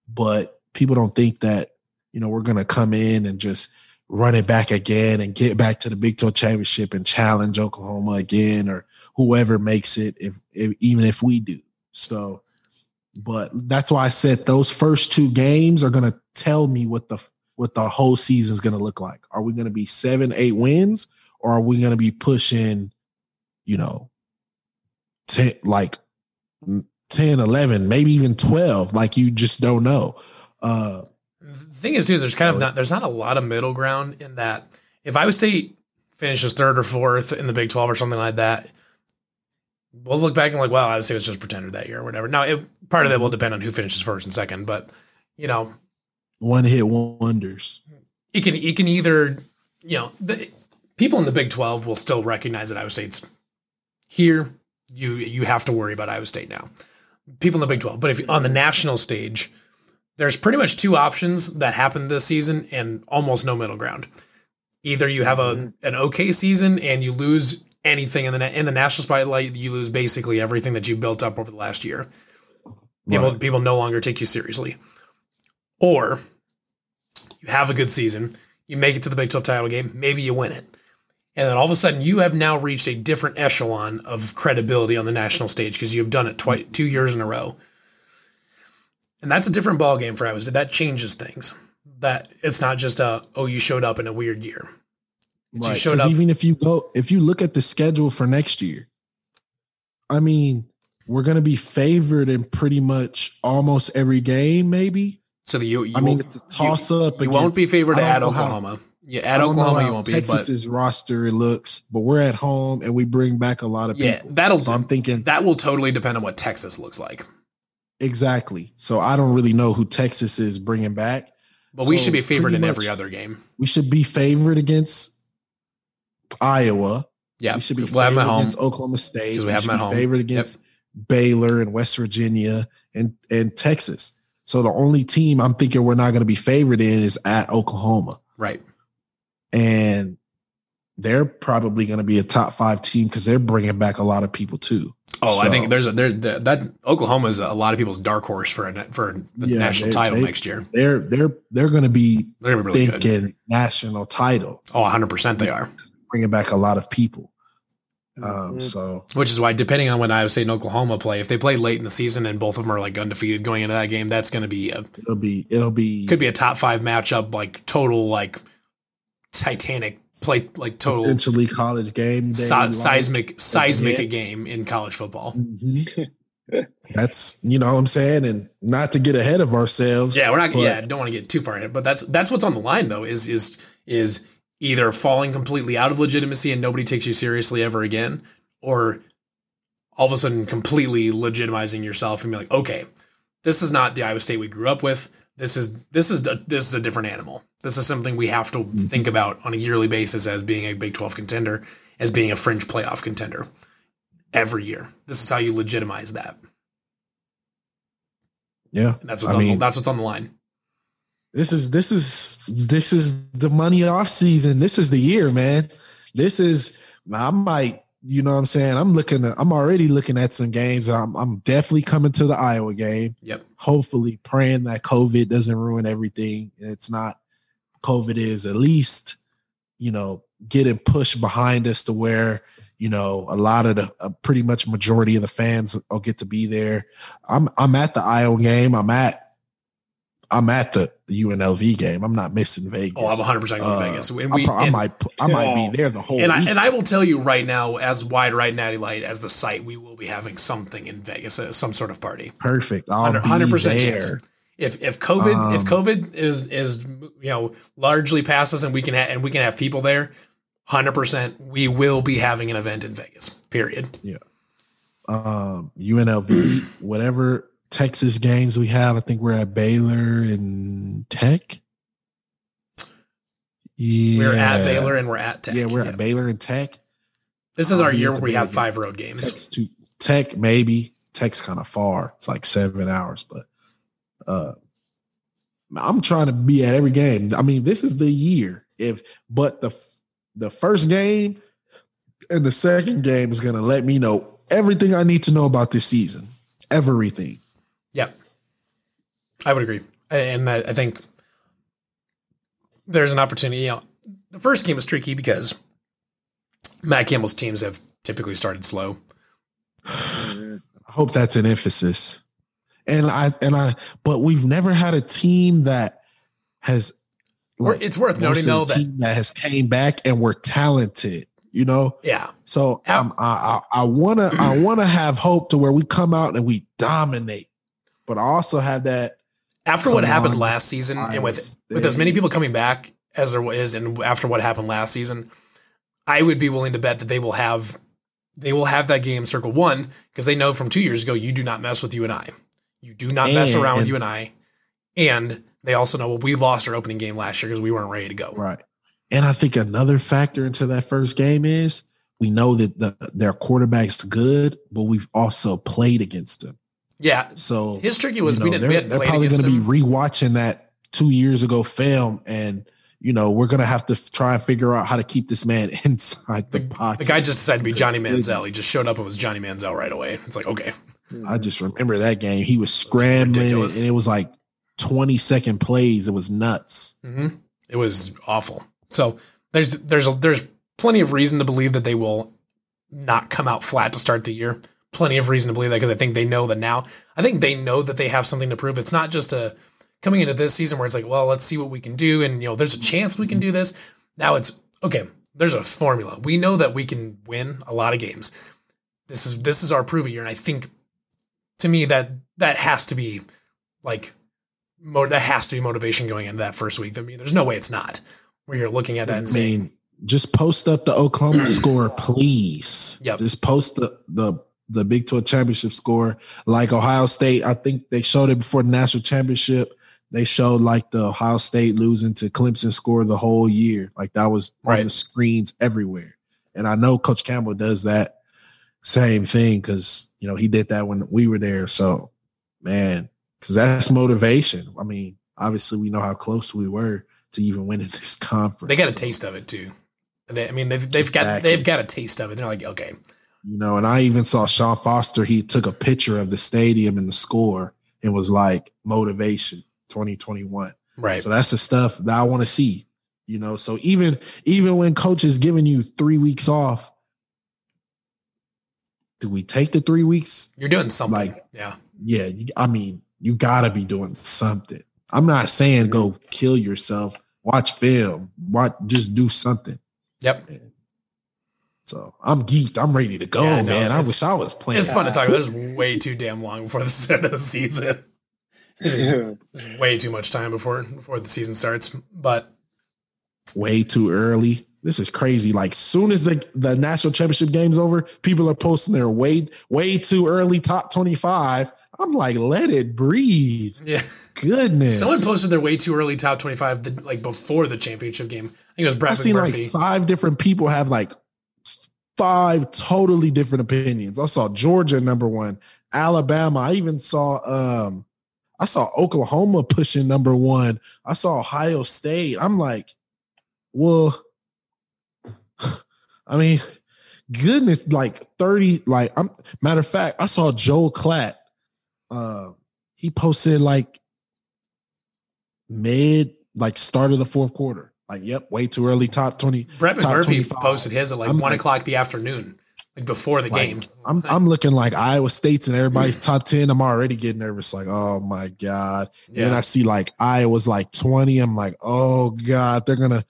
but people don't think that you know we're gonna come in and just run it back again and get back to the Big 12 championship and challenge Oklahoma again or whoever makes it if, if even if we do. So but that's why I said those first two games are going to tell me what the what the whole season is going to look like. Are we going to be seven, eight wins, or are we going to be pushing, you know, ten, like 10, 11, maybe even twelve? Like you just don't know. Uh, The thing is, too, is there's kind of not there's not a lot of middle ground in that. If Iowa State finishes third or fourth in the Big Twelve or something like that, we'll look back and like, well, Iowa State was just pretender that year or whatever. Now, it, part of that will mm-hmm. depend on who finishes first and second, but you know, one hit wonders. it can it can either you know the people in the Big Twelve will still recognize that Iowa State's here. You you have to worry about Iowa State now. People in the Big Twelve, but if on the national stage, there's pretty much two options that happened this season and almost no middle ground. Either you have a mm-hmm. an okay season and you lose anything in the in the national spotlight, you lose basically everything that you built up over the last year. People Right. people no longer take you seriously. Or you have a good season, you make it to the Big 12 title game, maybe you win it. And then all of a sudden you have now reached a different echelon of credibility on the national stage because you've done it twice two years in a row. And that's a different ball game for Iowa State. That changes things. That it's not just a oh you showed up in a weird year. It's you Right. showed up Even if you go, if you look at the schedule for next year, I mean, we're going to be favored in pretty much almost every game, maybe. so that you, you I mean, it's a toss up. You, won't be favored at know how- Oklahoma. Yeah, at Oklahoma you won't be. But Texas's roster it looks, but we're at home and we bring back a lot of yeah, people. that'll So I'm thinking that will totally depend on what Texas looks like. Exactly. So I don't really know who Texas is bringing back. But we should be favored in every other game. We should be favored against Iowa. Yeah, We should be we'll have them at favored against Oklahoma State. we have them be home. Favored against Baylor and West Virginia and and Texas. So the only team I'm thinking we're not going to be favored in is at Oklahoma, Right. and they're probably going to be a top five team because they're bringing back a lot of people too. Oh, I think there's a there that that Oklahoma is a lot of people's dark horse for a, for the Yeah, national they- title they- next year. They're they're they're going to be They're gonna be really good. national title, Oh, 100 percent they are. bringing back a lot of people. Um, Mhm. so Which is why, depending on when Iowa State and Oklahoma play, if they play late in the season and both of them are like undefeated going into that game, that's going to be a it'll be it'll be could be a top five matchup, like total like Titanic play, like total potentially college game day se- like- seismic seismic a game in college football. Mhm. [LAUGHS] That's you know what I'm saying, and not to get ahead of ourselves. Yeah, we're not. but yeah, don't want to get too far in it, but that's that's what's on the line though. Is is is either falling completely out of legitimacy and nobody takes you seriously ever again, or all of a sudden completely legitimizing yourself and be like, okay, this is not the Iowa State we grew up with. This is this is a, this is a different animal. This is something we have to mm-hmm. think about on a yearly basis as being a Big Twelve contender, as being a fringe playoff contender every year. This is how you legitimize that. yeah. And that's what's I on mean, the, that's what's on the line. this is this is this is the money off season. This is the year, man. This is I might, you know what I'm saying? I'm looking at I'm already looking at some games. I'm I'm definitely coming to the Iowa game. Yep. Hopefully praying that COVID doesn't ruin everything. It's not COVID is at least, you know, getting pushed behind us to where you know a lot of the a pretty much majority of the fans will get to be there. I'm I'm at the Iowa game. I'm at I'm at the UNLV game. I'm not missing Vegas. Oh, I'm 100 percent going to Uh, Vegas. And I, we, pro- I might I might Yeah. be there the whole and I, week. and I will tell you right now, as wide right natty light as the site, we will be having something in Vegas, uh, some sort of party. Perfect. I'll 100 percent there. chance. If if COVID if Um, COVID is is you know largely past us and we can ha- and we can have people there, hundred percent, we will be having an event in Vegas. Period. Yeah. Um, UNLV, whatever Texas games we have. I think we're at Baylor and Tech. Yeah, We're at Baylor and we're at Tech. Yeah, we're Yep. at Baylor and Tech. This is our year where we have five road games. Tech's too, Tech maybe. Tech's kind of far. It's like seven hours, but uh, I'm trying to be at every game. I mean, this is the year. If but the the first game and the second game is gonna let me know everything I need to know about this season. Everything. I would agree. And I think there's an opportunity. You know, the first game was tricky because Matt Campbell's teams have typically started slow. I hope that's an emphasis. And I and I but we've never had a team that has Or it's worth noting, though, that- that has came back and were talented, you know? Yeah. So um, I, I I wanna I wanna have hope to where we come out and we dominate, but I also have that After what happened last season, and with with as many people coming back as there is, and after what happened last season, I would be willing to bet that they will have they will have that game circle one because they know from two years ago you do not mess with UNI, you do not mess And- around with UNI, and they also know well we lost our opening game last year because we weren't ready to go. right. And I think another factor into that first game is we know that the, their quarterback's good, but we've also played against them. Yeah, So his tricky was you we know, didn't we they're, hadn't they're probably going to be rewatching that two years ago film, and you know we're going to have to f- try and figure out how to keep this man [LAUGHS] inside the, the, pocket. the guy just decided to be Johnny. Manziel. He just showed up and was Johnny Manziel right away. It's like okay, I just remember that game. He was scrambling, ridiculous. and it was like twenty second plays. It was nuts. hmm It was awful. So there's there's a, there's plenty of reason to believe that they will not come out flat to start the year. Plenty of reason to believe that because I think they know that now. I think they know that they have something to prove. It's not just a coming into this season where it's like, well, let's see what we can do, and you know, there's a chance we can do this. Now it's okay. There's a formula. We know that we can win a lot of games. This is this is our prove year, and I think to me that that has to be like mo- that has to be motivation going into that first week. I mean, there's no way it's not. Where you're looking at that I and saying, mean, just post up the Oklahoma score, please. Yep. Just post the the the Big 12 championship score. Like Ohio State, I think they showed it before the national championship. They showed like the Ohio State losing to Clemson score the whole year. Like that was on Right. the screens everywhere. And I know Coach Campbell does that same thing because you know he did that when we were there. So, man, because that's motivation. I mean, obviously we know how close we were to even winning [LAUGHS] this conference. They got a So, taste of it too. They, I mean, they've they've got they've got a taste of it. They're like, okay, You know, and I even saw Sean Foster. He took a picture of the stadium and the score and was like motivation 2021. right, So that's the stuff that I want to see. You know, so even even when coach is giving you three weeks off, do we take the three weeks? you're doing something. Like- yeah, Yeah, I mean, you gotta be doing something. I'm not saying go kill yourself, watch film, watch just do something. yep. So I'm geeked. I'm ready to go, Yeah, I man. I wish I was playing. It's fun to talk. about. There's way too damn long before the [LAUGHS] start of the season. [LAUGHS] It is there's way too much time before before the season starts. But way too early. This is crazy. Like soon as the, the national championship game's over, people are posting their way way too early top 25. I'm like, let it breathe. yeah, Goodness. someone posted their way too early top twenty five like before the championship game. I think it was Brett I've seen McMurphy. like five different people have like five totally different opinions. I saw Georgia number one, Alabama. I even saw um I saw Oklahoma pushing number one. I saw Ohio State. I'm like, well, [LAUGHS] I mean, goodness, like 30, like I'm matter of fact, I saw Joel Klatt. Uh, he posted like mid, like start of the fourth quarter. Like, yep, way too early, top 20. Brett top McMurphy 25. posted his at like I'm one like- o'clock the afternoon, like before the Like, game. I'm I'm looking like Iowa State's and everybody's [CLEARS THROAT] top 10. I'm already getting nervous. Like, oh my God. And then I see like Iowa's like 20. I'm like, oh God, they're gonna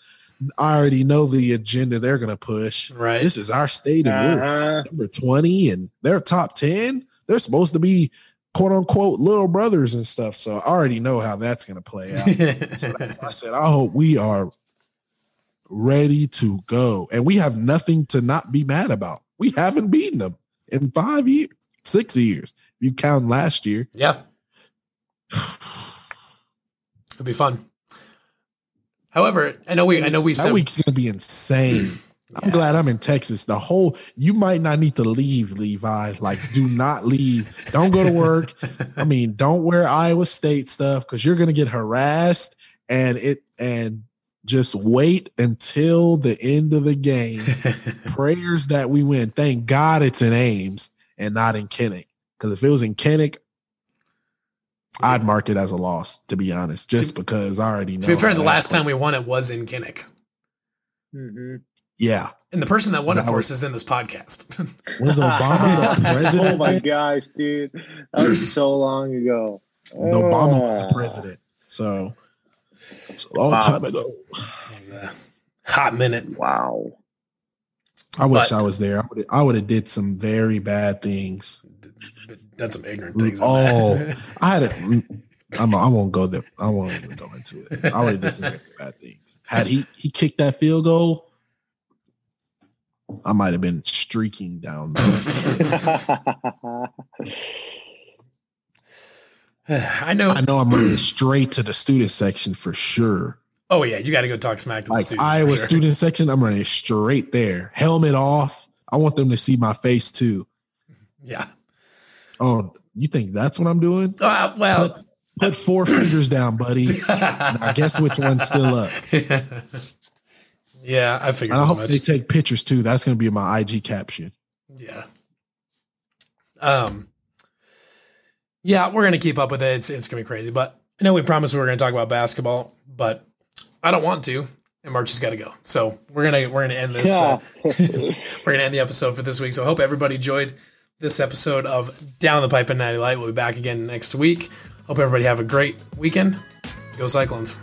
I already know the agenda they're gonna push. right. This is our state and we're Uh-huh. number 20 and they're top 10. They're supposed to be quote unquote little brothers and stuff. So I already know how that's gonna play out. [LAUGHS] So that's why I said, I hope we are ready to go. And we have nothing to not be mad about. We haven't beaten them in five years, six years. You count last year. yeah, It'll be fun. However, I know we I know we that said week's gonna be insane. [CLEARS THROAT] I'm glad I'm in Texas. The whole you might not need to leave, Levi. Like, do not leave. Don't go to work. I mean, don't wear Iowa State stuff because you're gonna get harassed and it and just wait until the end of the game. [LAUGHS] Prayers that we win. Thank God it's in Ames and not in Kinnick. Because if it was in Kinnick, I'd mark it as a loss, to be honest, just To- because I already know. to be fair, the last plays. time we won it was in Kinnick. Mhm. Yeah. And the person that won it for was- us is in this podcast. [LAUGHS] Was Obama the president? [LAUGHS] Oh my gosh, dude. That was so long ago. No, Obama was the Ah. president. So, it's a long Wow. time ago. Yeah. Hot minute. Wow. I wish But- I was there. I would I would have did some very bad things. Done some ignorant things. Oh. [LAUGHS] I had it. I'm, I won't go there. I won't even go into it. I would have did some very bad things. Had he he kicked that field goal, I might have been streaking down. [LAUGHS] [SIGHS] I know. I know I'm running straight to the student section for sure. Oh yeah, you got to go talk smack to the Like students. Iowa sure. student section, I'm running straight there. Helmet off. I want them to see my face too. Yeah. Oh, you think that's what I'm doing? Uh, well. Put four fingers down, buddy. [LAUGHS] I guess which one's still up. yeah, I figured I hope much. they take pictures too. That's going to be my IG caption. Yeah. Um. Yeah, we're gonna keep up with it. It's it's gonna be crazy, but I know we promised we were gonna talk about basketball, but I don't want to, and March has got to go. So we're gonna we're gonna end this. uh, [LAUGHS] [LAUGHS] we're gonna end the episode for this week. So I hope everybody enjoyed this episode of Down the Pipe and Natty Light. We'll be back again next week. Hope everybody have a great weekend. Go Cyclones.